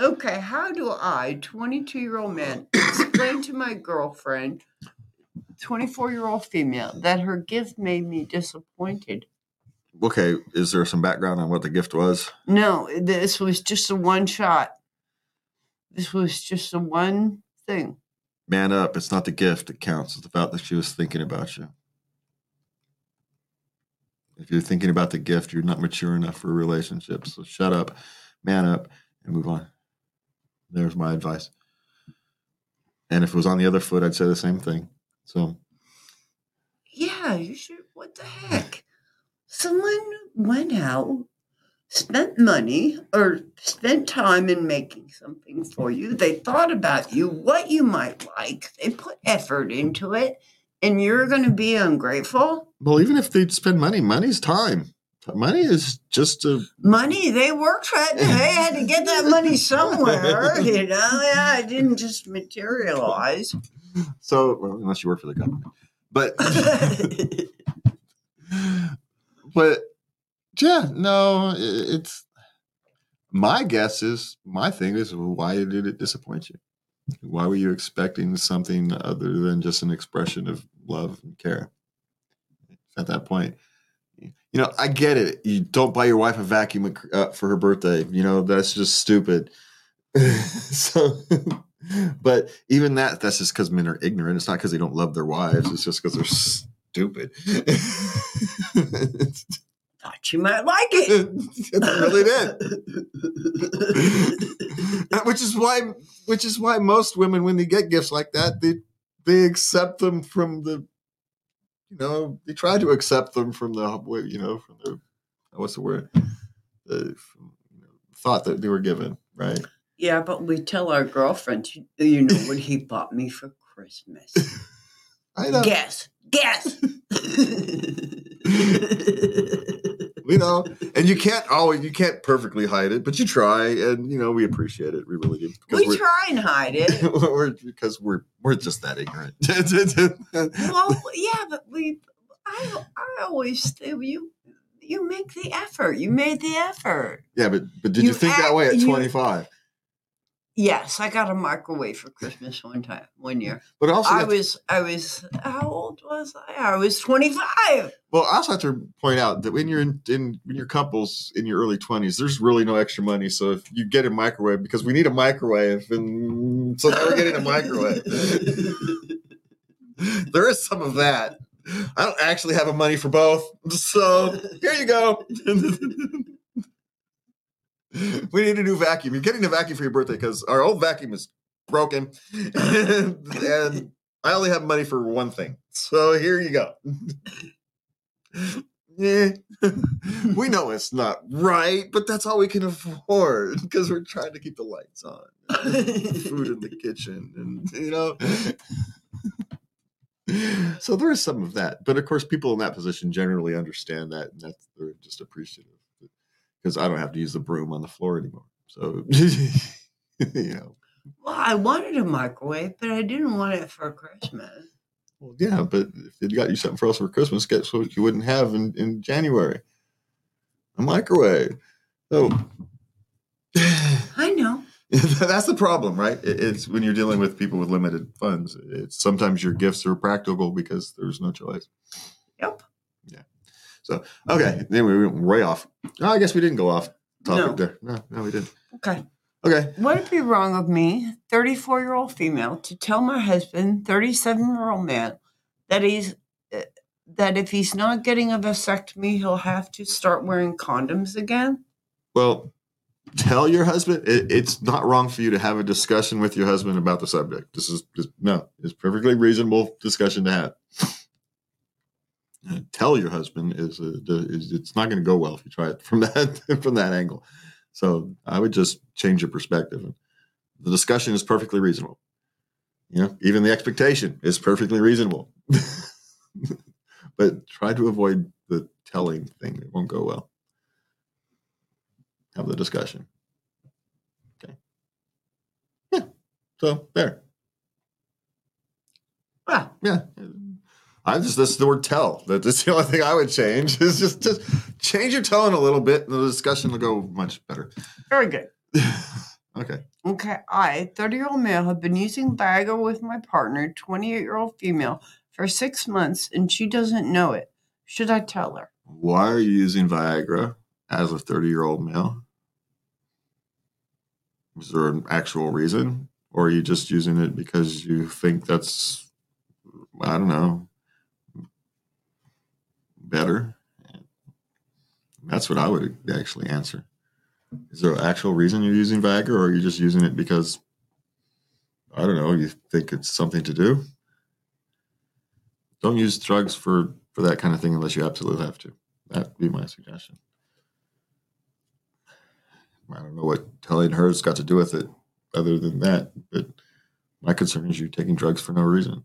Okay, how do I, 22 year old man, explain to my girlfriend, 24 year old female, that her gift made me disappointed? Okay, is there some background on what the gift was? No, this was just a one shot. This was just a one thing. Man up. It's not the gift that counts. It's the fact that she was thinking about you. If you're thinking about the gift, you're not mature enough for a relationship. So shut up, man up, and move on. There's my advice. And if it was on the other foot, I'd say the same thing. So Yeah, you should. What the heck? Someone went out, spent money, or spent time in making something for you. They thought about you, what you might like. They put effort into it, and you're going to be ungrateful? Well, even if they spend money, money's time. Money is just a Money, they worked for it. They had to get that money somewhere, you know? Yeah, it didn't just materialize. so well, unless you work for the government. But but yeah, no, it's my guess is my thing is why did it disappoint you? Why were you expecting something other than just an expression of love and care? At that point, you know, I get it. You don't buy your wife a vacuum uh, for her birthday. You know, that's just stupid. so, but even that, that's just because men are ignorant. It's not because they don't love their wives. It's just because they're stupid. Thought you might like it. I really did. which is why, which is why most women, when they get gifts like that, they they accept them from the, you know, they try to accept them from the, you know, from the, what's the word, the from, you know, thought that they were given, right? Yeah, but we tell our girlfriends, you know what he bought me for Christmas. I know. Guess, guess. you know, and you can't always, you can't perfectly hide it, but you try, and you know, we appreciate it. We really do. we try and hide it. we're because we're we're just that ignorant. Well, yeah, but we. I, I always you. You make the effort. You made the effort. yeah, but but did you, You think that way at twenty five? Yes, I got a microwave for Christmas one time, one year. But also, I was, I was, how old was I? I was 25. well, I also have to point out that when you're in, in when you're couples in your early twenties, there's really no extra money. So if you get a microwave, because we need a microwave, and so now we're getting a microwave. there is some of that. I don't actually have a money for both, so here you go. we need a new vacuum. You're getting a vacuum for your birthday because our old vacuum is broken, and I only have money for one thing. So here you go. Yeah, we know it's not right, but that's all we can afford because we're trying to keep the lights on, food in the kitchen, and you know. so there is some of that, but of course, people in that position generally understand that, and that's they're just appreciative because I don't have to use the broom on the floor anymore. So you know, Well, I wanted a microwave, but I didn't want it for Christmas. well, yeah, but if it got you something for us for Christmas, guess what you wouldn't have in, in January? A microwave. So I know. that's the problem, right? It's when you're dealing with people with limited funds. It's sometimes your gifts are practical because there's no choice. Yep. So okay, then we went way off. Oh, I guess we didn't go off topic No. there. No, no, we didn't. Okay. Okay. Would it be wrong of me, 34 year old female, to tell my husband, 37 year old man, that he's uh, that if he's not getting a vasectomy, he'll have to start wearing condoms again? Well, tell your husband it, it's not wrong for you to have a discussion with your husband about the subject. This is just no, it's perfectly reasonable discussion to have. Tell your husband is, uh, is it's not going to go well if you try it from that from that angle. So I would just change your perspective. The discussion is perfectly reasonable. You know, even the expectation is perfectly reasonable. but try to avoid the telling thing. It won't go well have the discussion. Okay. Yeah. So there. Well, Yeah. I just that's the word tell. That- That's the only thing I would change. Is just just change your tone a little bit, and the discussion will go much better. very good. okay. Okay, I, 30 year old male, have been using Viagra with my partner, 28 year old female, for six months and she doesn't know it. Should I tell her? Why are you using Viagra as a 30 year old male? Is there an actual reason? Or are you just using it because you think that's, I don't know, better? That's what I would actually answer. Is there an actual reason you're using Viagra or are you just using it because, I don't know, you think it's something to do? Don't use drugs for, for that kind of thing unless you absolutely have to. That'd be my suggestion. I don't know what telling her's got to do with it other than that, but my concern is you're taking drugs for no reason.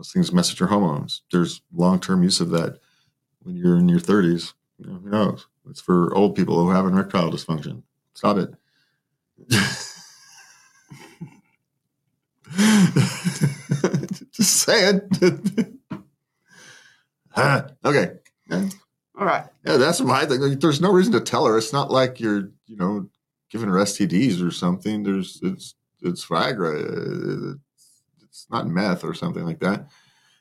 Those things mess with your hormones. There's long term use of that when you're in your 30s. You know, who knows? It's for old people who have erectile dysfunction. Stop it. Just saying. Ah, okay. Yeah. All right. Yeah, that's my thing. There's no reason to tell her. It's not like you're, you know, giving her STDs or something. There's, it's, it's Viagra. It's, not meth or something like that.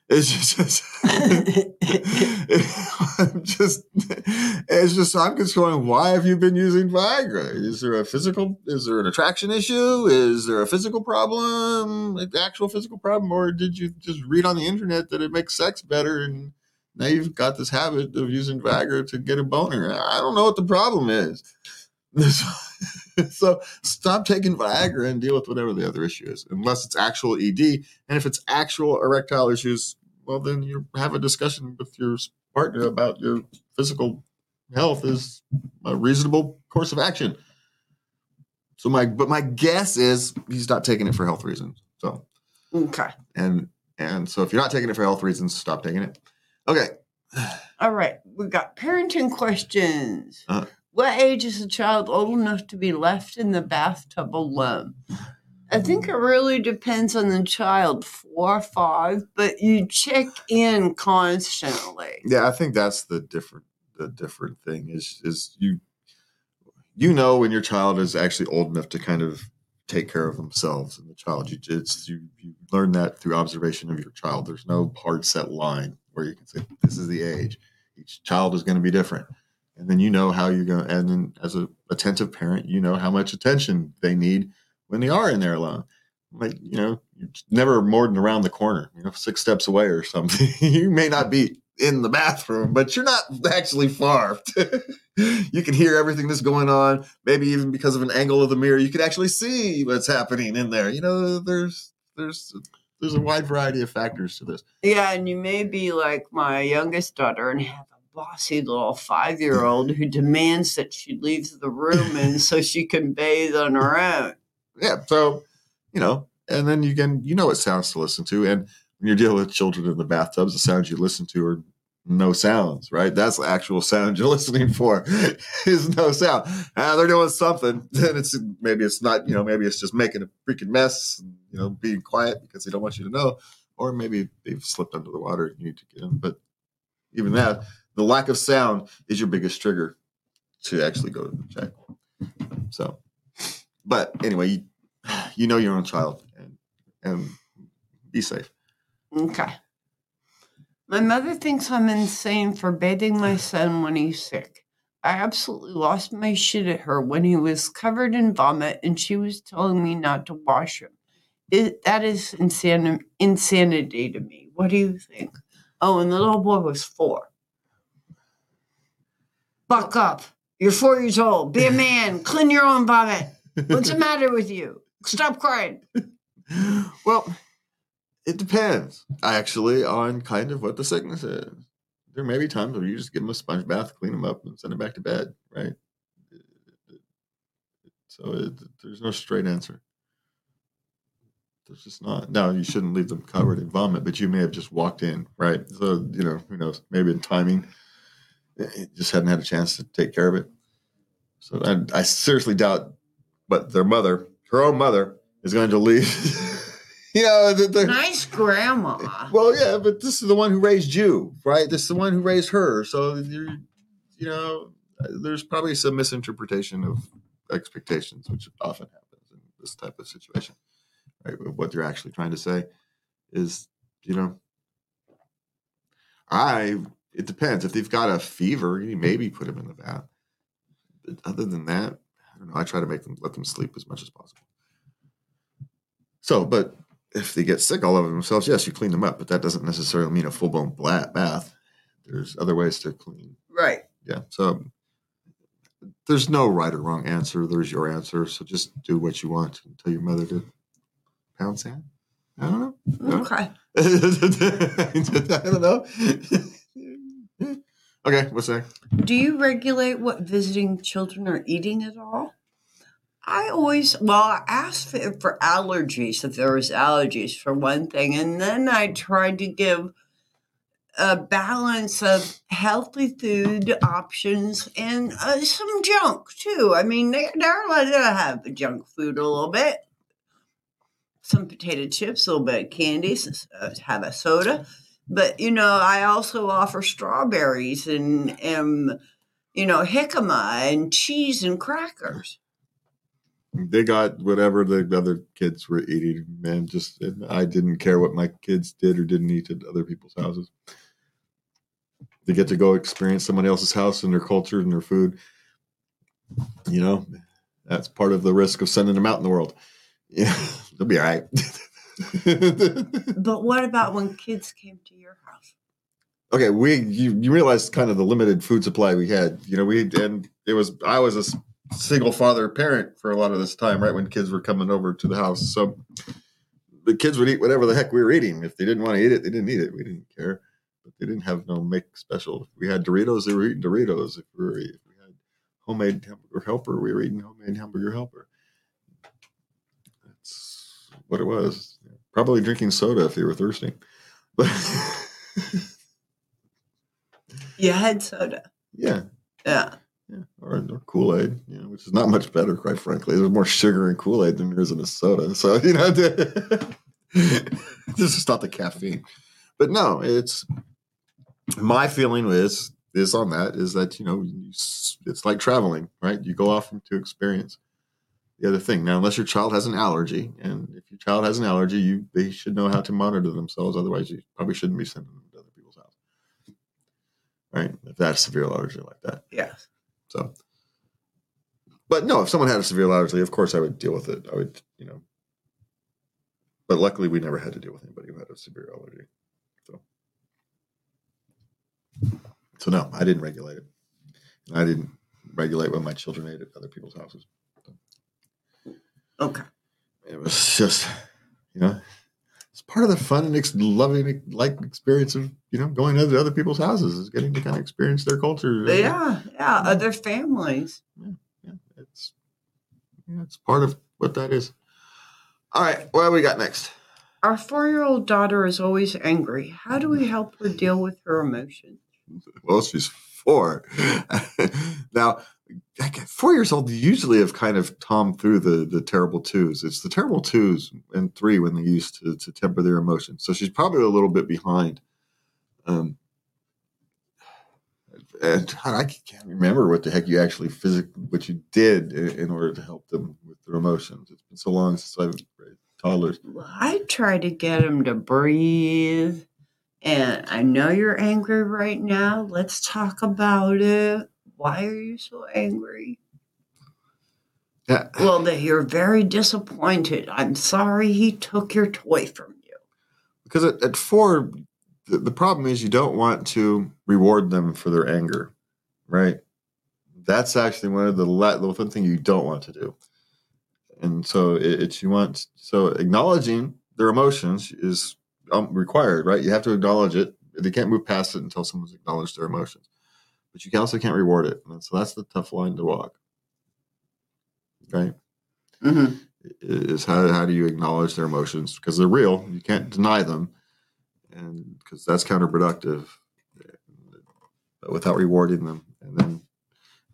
It's just, I'm just, it's just, I'm just going, why have you been using Viagra? Is there a physical, is there an attraction issue? Is there a physical problem, like actual physical problem? Or did you just read on the internet that it makes sex better and now you've got this habit of using Viagra to get a boner? I don't know what the problem is. so stop taking Viagra and deal with whatever the other issue is, unless it's actual ED. And if it's actual erectile issues, well, then you have a discussion with your partner about your physical health is a reasonable course of action. So my, but my guess is he's not taking it for health reasons. So okay. And and so if you're not taking it for health reasons, stop taking it. Okay. All right. we've got parenting questions. Uh, what age is a child old enough to be left in the bathtub alone? I think it really depends on the child, four or five, but you check in constantly. Yeah, I think that's the different the different thing is is you you know when your child is actually old enough to kind of take care of themselves and the child you just you, you learn that through observation of your child there's no hard set line where you can say this is the age each child is going to be different and then you know how you're going to and then as a attentive parent you know how much attention they need when they are in there alone. Like, you know, you're never more than around the corner, you know, six steps away or something. you may not be in the bathroom, but you're not actually far. you can hear everything that's going on. Maybe even because of an angle of the mirror, you can actually see what's happening in there. You know, there's there's there's a wide variety of factors to this. Yeah, and you may be like my youngest daughter and have a bossy little five year old who demands that she leaves the room and so she can bathe on her own yeah, so you know, and then you can you know what sounds to listen to, and when you're dealing with children in the bathtubs, the sounds you listen to are no sounds, right? That's the actual sound you're listening for is no sound. Ah, they're doing something. Then it's maybe it's not, you know, maybe it's just making a freaking mess, you know, being quiet because they don't want you to know, or maybe they've slipped under the water and you need to get in. But even that, the lack of sound is your biggest trigger to actually go to the check. So, but anyway, you, you know your own child and and be safe. Okay. My mother thinks I'm insane for bathing my son when he's sick. I absolutely lost my shit at her when he was covered in vomit and she was telling me not to wash him. It, that is insan- insanity to me. What do you think? Oh, and the little boy was four. Buck up. You're four years old. Be a man. Clean your own vomit. What's the matter with you? Stop crying. well, it depends actually on kind of what the sickness is. There may be times where you just give them a sponge bath, clean them up, and send them back to bed, right? So it, there's no straight answer. There's just not. Now you shouldn't leave them covered in vomit, but you may have just walked in, right? So you know, who knows? Maybe in timing, it just hadn't had a chance to take care of it. So I, I seriously doubt, but their mother, her own mother, is going to leave. you know, the, the, nice grandma. Well, yeah, but this is the one who raised you, right? This is the one who raised her. So you're, you know, there's probably some misinterpretation of expectations, which often happens in this type of situation. Right? What they're actually trying to say is, you know, I. It depends. If they've got a fever, you maybe put them in the bath. But other than that, I don't know. I try to make them let them sleep as much as possible. So, but if they get sick all over themselves, yes, you clean them up, but that doesn't necessarily mean a full blown bath. There's other ways to clean. Right. Yeah. So there's no right or wrong answer. There's your answer. So just do what you want and tell your mother to pound sand. I don't know. Okay. I don't know. okay, what's that? Do you regulate what visiting children are eating at all? I always, well, I asked for, for allergies, if there was allergies for one thing, and then I tried to give a balance of healthy food options and uh, some junk too. I mean, they, they're allowed to have junk food a little bit, some potato chips, a little bit of candy, uh, have a soda. But you know, I also offer strawberries and and you know jicama and cheese and crackers. they got whatever the other kids were eating, man. Just I didn't care what my kids did or didn't eat at other people's houses. They get to go experience someone else's house and their culture and their food. You know, that's part of the risk of sending them out in the world. Yeah, they'll be all right. But what about when kids came to your house? okay, we you, you realize kind of the limited food supply we had. You know, we and it was I was a single father parent for a lot of this time, right when kids were coming over to the house. So the kids would eat whatever the heck we were eating. If they didn't want to eat it, they didn't eat it. We didn't care. But they didn't have no make special. If we had Doritos, they were eating Doritos. If we were if we had homemade hamburger helper, we were eating homemade hamburger helper. That's what it was. Probably drinking soda if you were thirsty. But You had soda. yeah, Yeah. Yeah, or, or Kool Aid, you know, which is not much better, quite frankly. There's more sugar in Kool Aid than there is in a soda. So you know, this is not the caffeine. But no, it's my feeling is is on that is that you know it's like traveling, right? You go off to experience the other thing. Now, unless your child has an allergy, and if your child has an allergy, you they should know how to monitor themselves. Otherwise, you probably shouldn't be sending them to other people's house, right? If that's severe allergy like that. Yes. So, but no, if someone had a severe allergy, of course I would deal with it. I would, you know. But luckily, we never had to deal with anybody who had a severe allergy. So, so no, I didn't regulate it. And I didn't regulate when my children ate at other people's houses. Okay. It was just, you know, it's part of the fun and ex- loving, like experience of you know going to other people's houses is getting to kind of experience their culture. Yeah. Yeah. Other families. yeah, yeah, it's yeah, it's part of what that is. All right, what we got next? Our four year old daughter is always angry. How do we help her deal with her emotions? Well, she's four now. Four years old, usually have kind of tom through the the terrible twos. It's the terrible twos and three when they used to to temper their emotions. So she's probably a little bit behind. Um, and I can't remember what the heck you actually physically what you did in, order to help them with their emotions. It's been so long since I've raised toddlers. I try to get them to breathe. And I know you're angry right now. Let's talk about it. Why are you so angry? Well, that you're very disappointed. I'm sorry he took your toy from you. because at, at four, the, the problem is you don't want to reward them for their anger, right? That's actually one of the la- the one thing you don't want to do. And so it, it's you want so acknowledging their emotions is um, required, right? You have to acknowledge it. They can't move past it until someone's acknowledged their emotions, but you also can't reward it. And so that's the tough line to walk, right? Mm-hmm. is how, how do you acknowledge their emotions? Because they're real. You can't deny them. And because that's counterproductive but without rewarding them. And then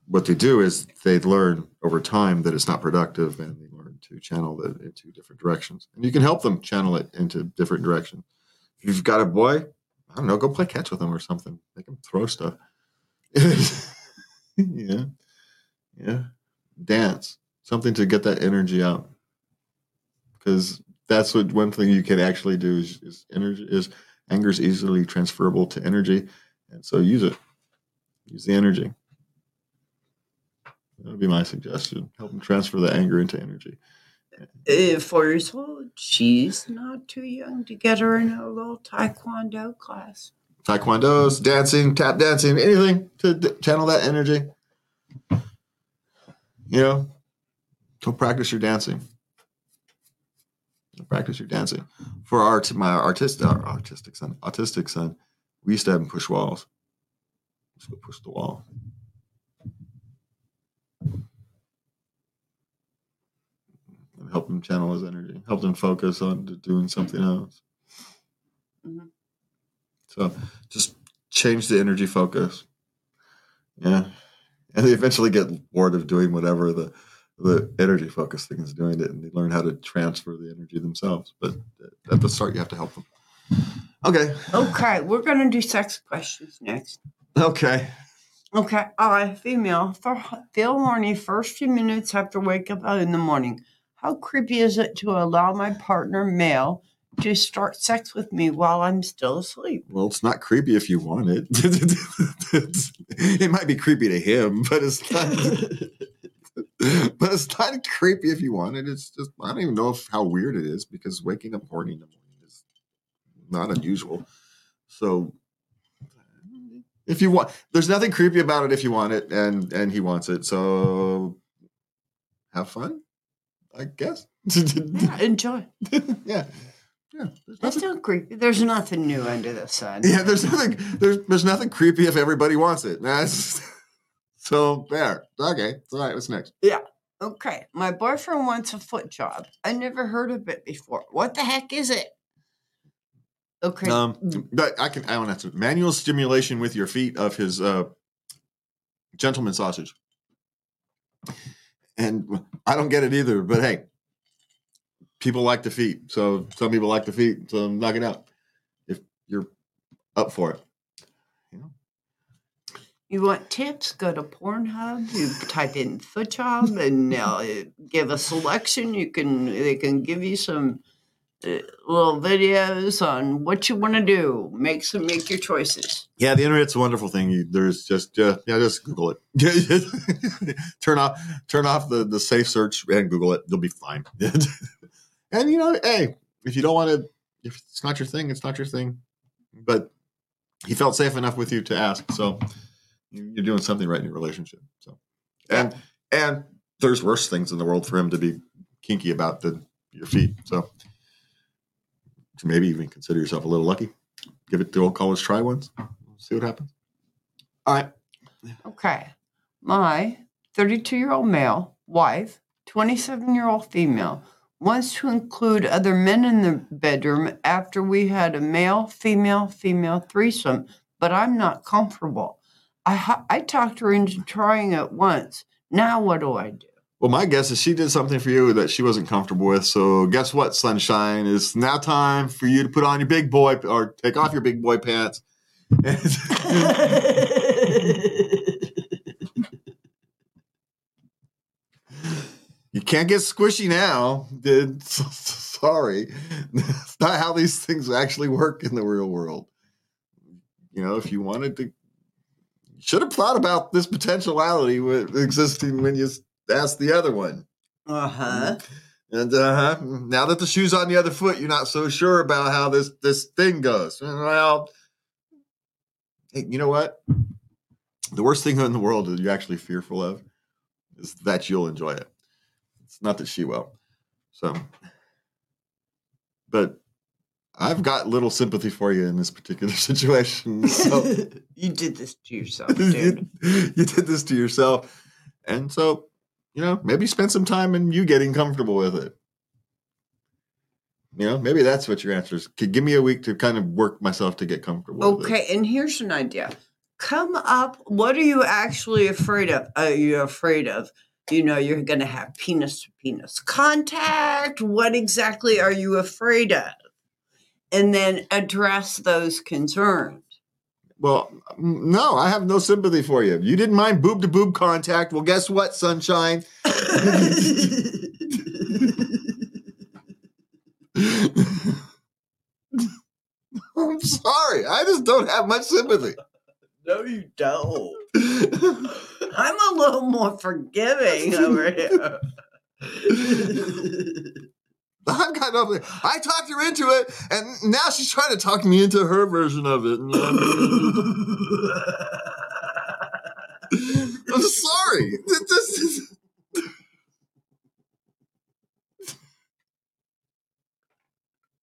what they do is they learn over time that it's not productive and they learn to channel it into different directions. And you can help them channel it into different directions. If you've got a boy i don't know go play catch with them or something. Make them throw stuff yeah. Yeah. Dance. Something to get that energy out. Because that's what one thing you can actually do is, is energy is anger is easily transferable to energy and so use it. Use the energy. That would be my suggestion. Help them transfer the anger into energy. Four years old, she's not too young to get her in a little taekwondo class. Taekwondo's dancing tap dancing anything to d- channel that energy. You know go practice your dancing. Practice your dancing. For our my artistic our artistic son autistic son we used to have him push walls. Let's go push the wall. And help him channel his energy. Help him focus on doing something else. Mhm. So just change the energy focus. Yeah. And they eventually get bored of doing whatever the the energy focus thing is doing it and they learn how to transfer the energy themselves but at the start you have to help them. Okay. Okay, we're going to do sex questions next. okay. Okay, I female for feel horny first few minutes after wake up uh, in the morning. How creepy is it to allow my partner male to start sex with me while I'm still asleep? Well, it's not creepy if you want it. it might be creepy to him, but it's not. but it's not creepy if you want it. It's just I don't even know if, how weird it is because waking up horny in the morning is not unusual. So if you want, there's nothing creepy about it if you want it, and and he wants it. So have fun, I guess. Yeah, enjoy. yeah. Yeah, there's That's nothing, creepy. There's nothing new under the sun. yeah, there's nothing there's there's nothing creepy if everybody wants it. That's so there. Okay, all right. What's next? Yeah. Okay, my boyfriend wants a foot job. I never heard of it before. What the heck is it? Okay. Um, but I can I don't have to manual stimulation with your feet of his uh gentleman sausage. And I don't get it either, but hey, people like the feet. So some people like the feet, so knock it out. If you're up for it. You know? You want tips? Go to Pornhub. You type in foot job, and they'll uh, give a selection. You can they can give you some uh, little videos on what you want to do. Make some make your choices. Yeah, the internet's a wonderful thing. You, there's just uh, yeah, just Google it. turn off turn off the the safe search and Google it. You'll be fine. and you know, hey, if you don't want to, if it's not your thing, it's not your thing. But he felt safe enough with you to ask, so you- you're doing something right in your relationship. So, and and there's worse things in the world for him to be kinky about than your feet. So, maybe even consider yourself a little lucky. Give it the old college try once. See what happens. All right. Okay. My 32 year old male wife, 27 year old female, wants to include other men in the bedroom after we had a male, female, female threesome, but I'm not comfortable. I, ha- I talked her into trying it once. Now, what do I do? Well, my guess is she did something for you that she wasn't comfortable with. So, guess what, Sunshine? It's now time for you to put on your big boy or take off your big boy pants. you can't get squishy now. Dude. Sorry. That's not how these things actually work in the real world. You know, if you wanted to, you should have thought about this potentiality with existing when you asked the other one. Uh huh. And uh huh. now that the shoe's on the other foot, you're not so sure about how this this thing goes. Well, hey, you know what? The worst thing in the world that you're actually fearful of is that you'll enjoy it. It's not that she will. So, but I've got little sympathy for you in this particular situation. So you did this to yourself, dude. you, you did this to yourself, and so you know maybe spend some time in you getting comfortable with it. You know, maybe that's what your answer is. G- Give me a week to kind of work myself to get comfortable. with it. Okay, and here's an idea. Come up. What are you actually afraid of? Are you afraid of? You know, you're going to have penis to penis contact. What exactly are you afraid of? And then address those concerns. Well, no, I have no sympathy for you. You didn't mind boob to boob contact. Well, guess what, sunshine? I'm sorry. I just don't have much sympathy. no, you don't. I'm a little more forgiving over here. I've got nothing. I talked her into it, and now she's trying to talk me into her version of it. I'm sorry. This is-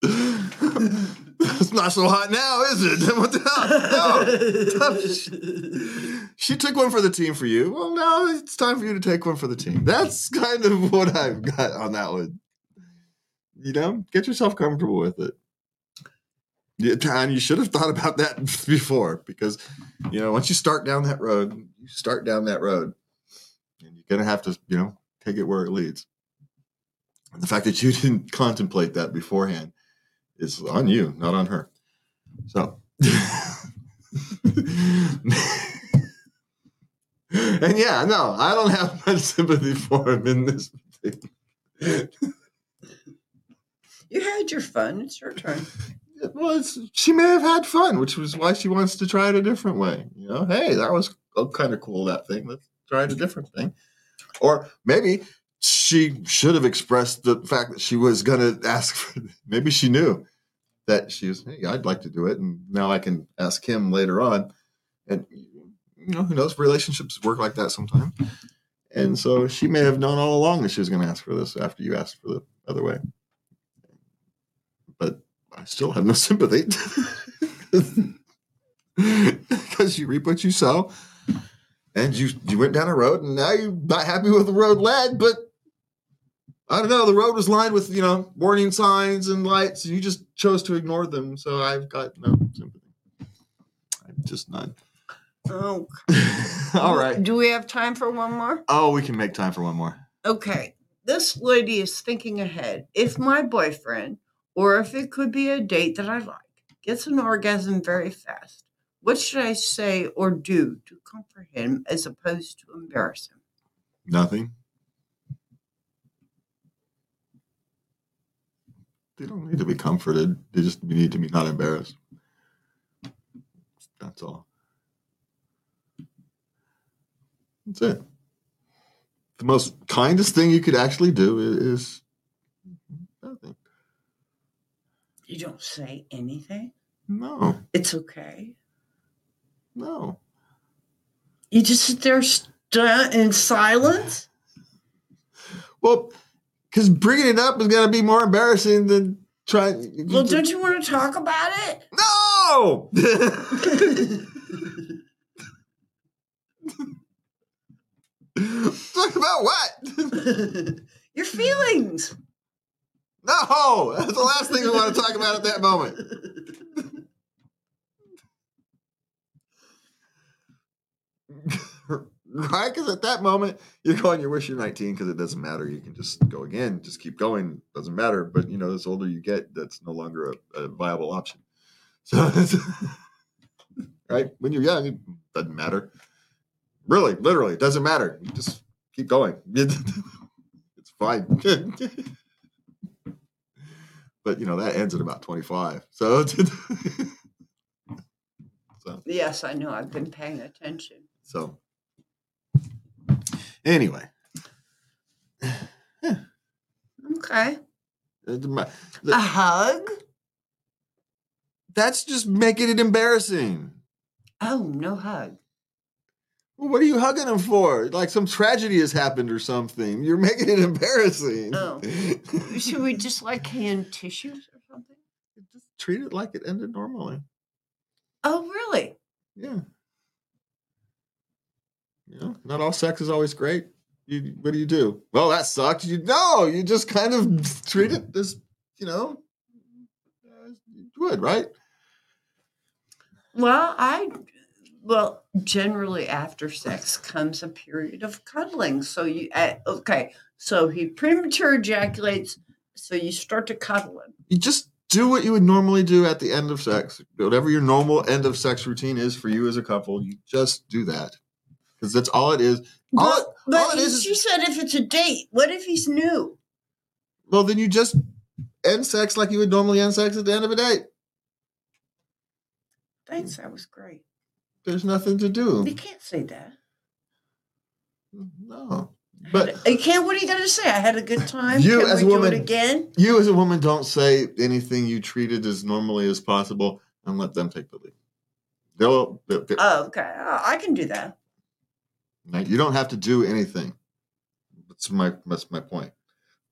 it's not so hot now, is it? What the hell? No. She took one for the team for you. Well, now it's time for you to take one for the team. That's kind of what I've got on that one. You know, get yourself comfortable with it. And you should have thought about that before because, you know, once you start down that road, you start down that road, and you're gonna have to, you know, take it where it leads. And the fact that you didn't contemplate that beforehand is on you, not on her. So, and yeah, no, I don't have much sympathy for him in this. You had your fun. It's your turn. Well, it's, she may have had fun, which was why she wants to try it a different way. You know, hey, that was uh, kind of cool, that thing. Let's try it a different thing. Or maybe she should have expressed the fact that she was going to ask for, maybe she knew that she was, hey, I'd like to do it. And now I can ask him later on. And, you know, who knows? Relationships work like that sometimes. And so she may have known all along that she was going to ask for this after you asked for the other way. But I still have no sympathy because you reap what you sow, and you you went down a road, and now you're not happy with the road led, but I don't know. The road was lined with you know warning signs and lights, and you just chose to ignore them. So I've got no sympathy. I'm just none. Oh, All right. Do we have time for one more? Oh, we can make time for one more. Okay. This lady is thinking ahead. If my boyfriend, or if it could be a date that I like, gets an orgasm very fast, what should I say or do to comfort him as opposed to embarrass him? Nothing. They don't need to be comforted. They just need to be not embarrassed. That's all. That's it. The most kindest thing you could actually do is nothing. You don't say anything. No, It's okay. no. You just sit there st- in silence. Well, because bringing it up is going to be more embarrassing than trying. Well, don't you want to talk about it? No! Talk about what? Your feelings. No! That's the last thing we want to talk about at that moment. right? Because at that moment, you're going, you wish you're 19 because it doesn't matter. You can just go again, just keep going. Doesn't matter. But, you know, as older you get, that's no longer a, a viable option. So, right? When you're young, it doesn't matter. Really, literally, it doesn't matter. You just keep going. it's fine. but, you know, that ends at about 25. So, so Yes, I know. I've been paying attention. so anyway, Okay. uh, my- A hug? that's just making it embarrassing. Oh, no hug. Well, what are you hugging him for? Like some tragedy has happened or something. You're making it embarrassing. Oh. Should we just like hand tissues or something? just treat it like it ended normally. Oh, really? Yeah. You know, not all sex is always great. You, what do you do? Well, that sucked. You no, you just kind of treat it as you know, as you would, right? Well, I well generally after sex comes a period of cuddling. So you uh, okay? So he premature ejaculates. So you start to cuddle him. You just do what you would normally do at the end of sex. Whatever your normal end of sex routine is for you as a couple, you just do that because that's all it is. All But, it- but all it is she said if it's a date, what if he's new? Well, then you just end sex like you would normally end sex at the end of a date. Thanks, that was great. There's nothing to do. You can't say that. No. But you can't. What are you going to say? I had a good time. You Can as we a do woman- it again? you as a woman don't say anything you treated as normally as possible and let them take the lead. They'll, they'll- they- Oh, okay. Oh, I can do that. You don't have to do anything. That's my that's my point.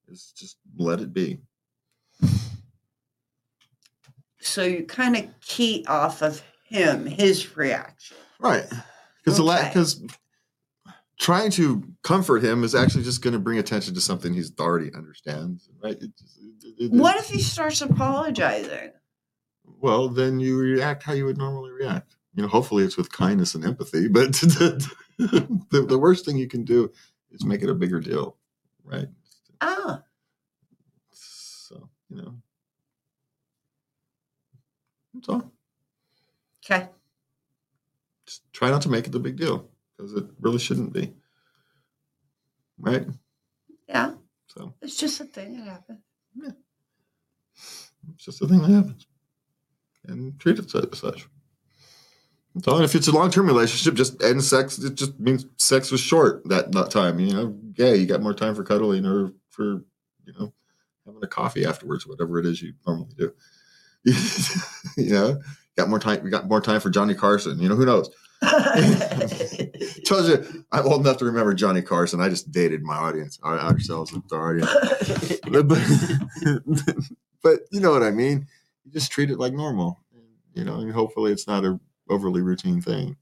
Is just let it be. So you kind of key off of him, his reaction. Right. Because the Okay. because trying to comfort him is actually just going to bring attention to something he's already understands. Right. It just- it- it- What if he starts apologizing? Well, then you react how you would normally react. You know, hopefully it's with kindness and empathy, but the, the, worst thing you can do is make it a bigger deal, right? Ah, So, you know, that's all. okay. Just try not to make it the big deal because it really shouldn't be. Right? Yeah, So it's just a thing that happens. Yeah. It's just a thing that happens. And treat it as such. All. And if it's a long term relationship, just end sex. It just means sex was short that, that time. You know, yeah, you got more time for cuddling or for, you know, having a coffee afterwards, whatever it is you normally do. you know, got more time. We got more time for Johnny Carson. You know, who knows? Tells you, I'm old enough to remember Johnny Carson. I just dated my audience, our, ourselves our audience. But, but you know what I mean. You just treat it like normal. You know, and hopefully it's not a overly routine thing.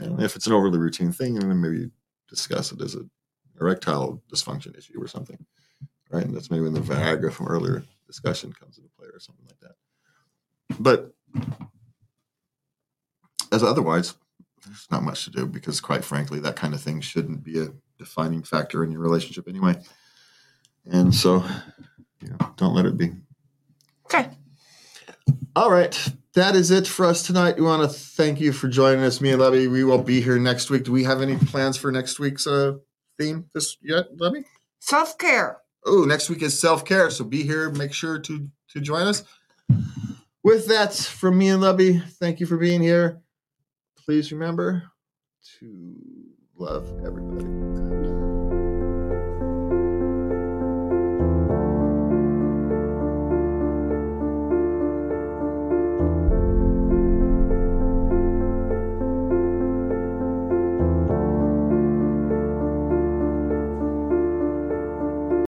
You know, if it's an overly routine thing, then maybe discuss it as a erectile dysfunction issue or something, right? And that's maybe when the Viagra from earlier discussion comes into play or something like that. But as otherwise, there's not much to do because, quite frankly, that kind of thing shouldn't be a defining factor in your relationship anyway. And so, you know, don't let it be. okay. All right. That is it for us tonight. We want to thank you for joining us. Me and Levy, we will be here next week. Do we have any plans for next week's uh, theme this yet, Levy? Self care. Oh, next week is self care. So be here. Make sure to to join us. With that, from me and Levy, thank you for being here. Please remember to love everybody.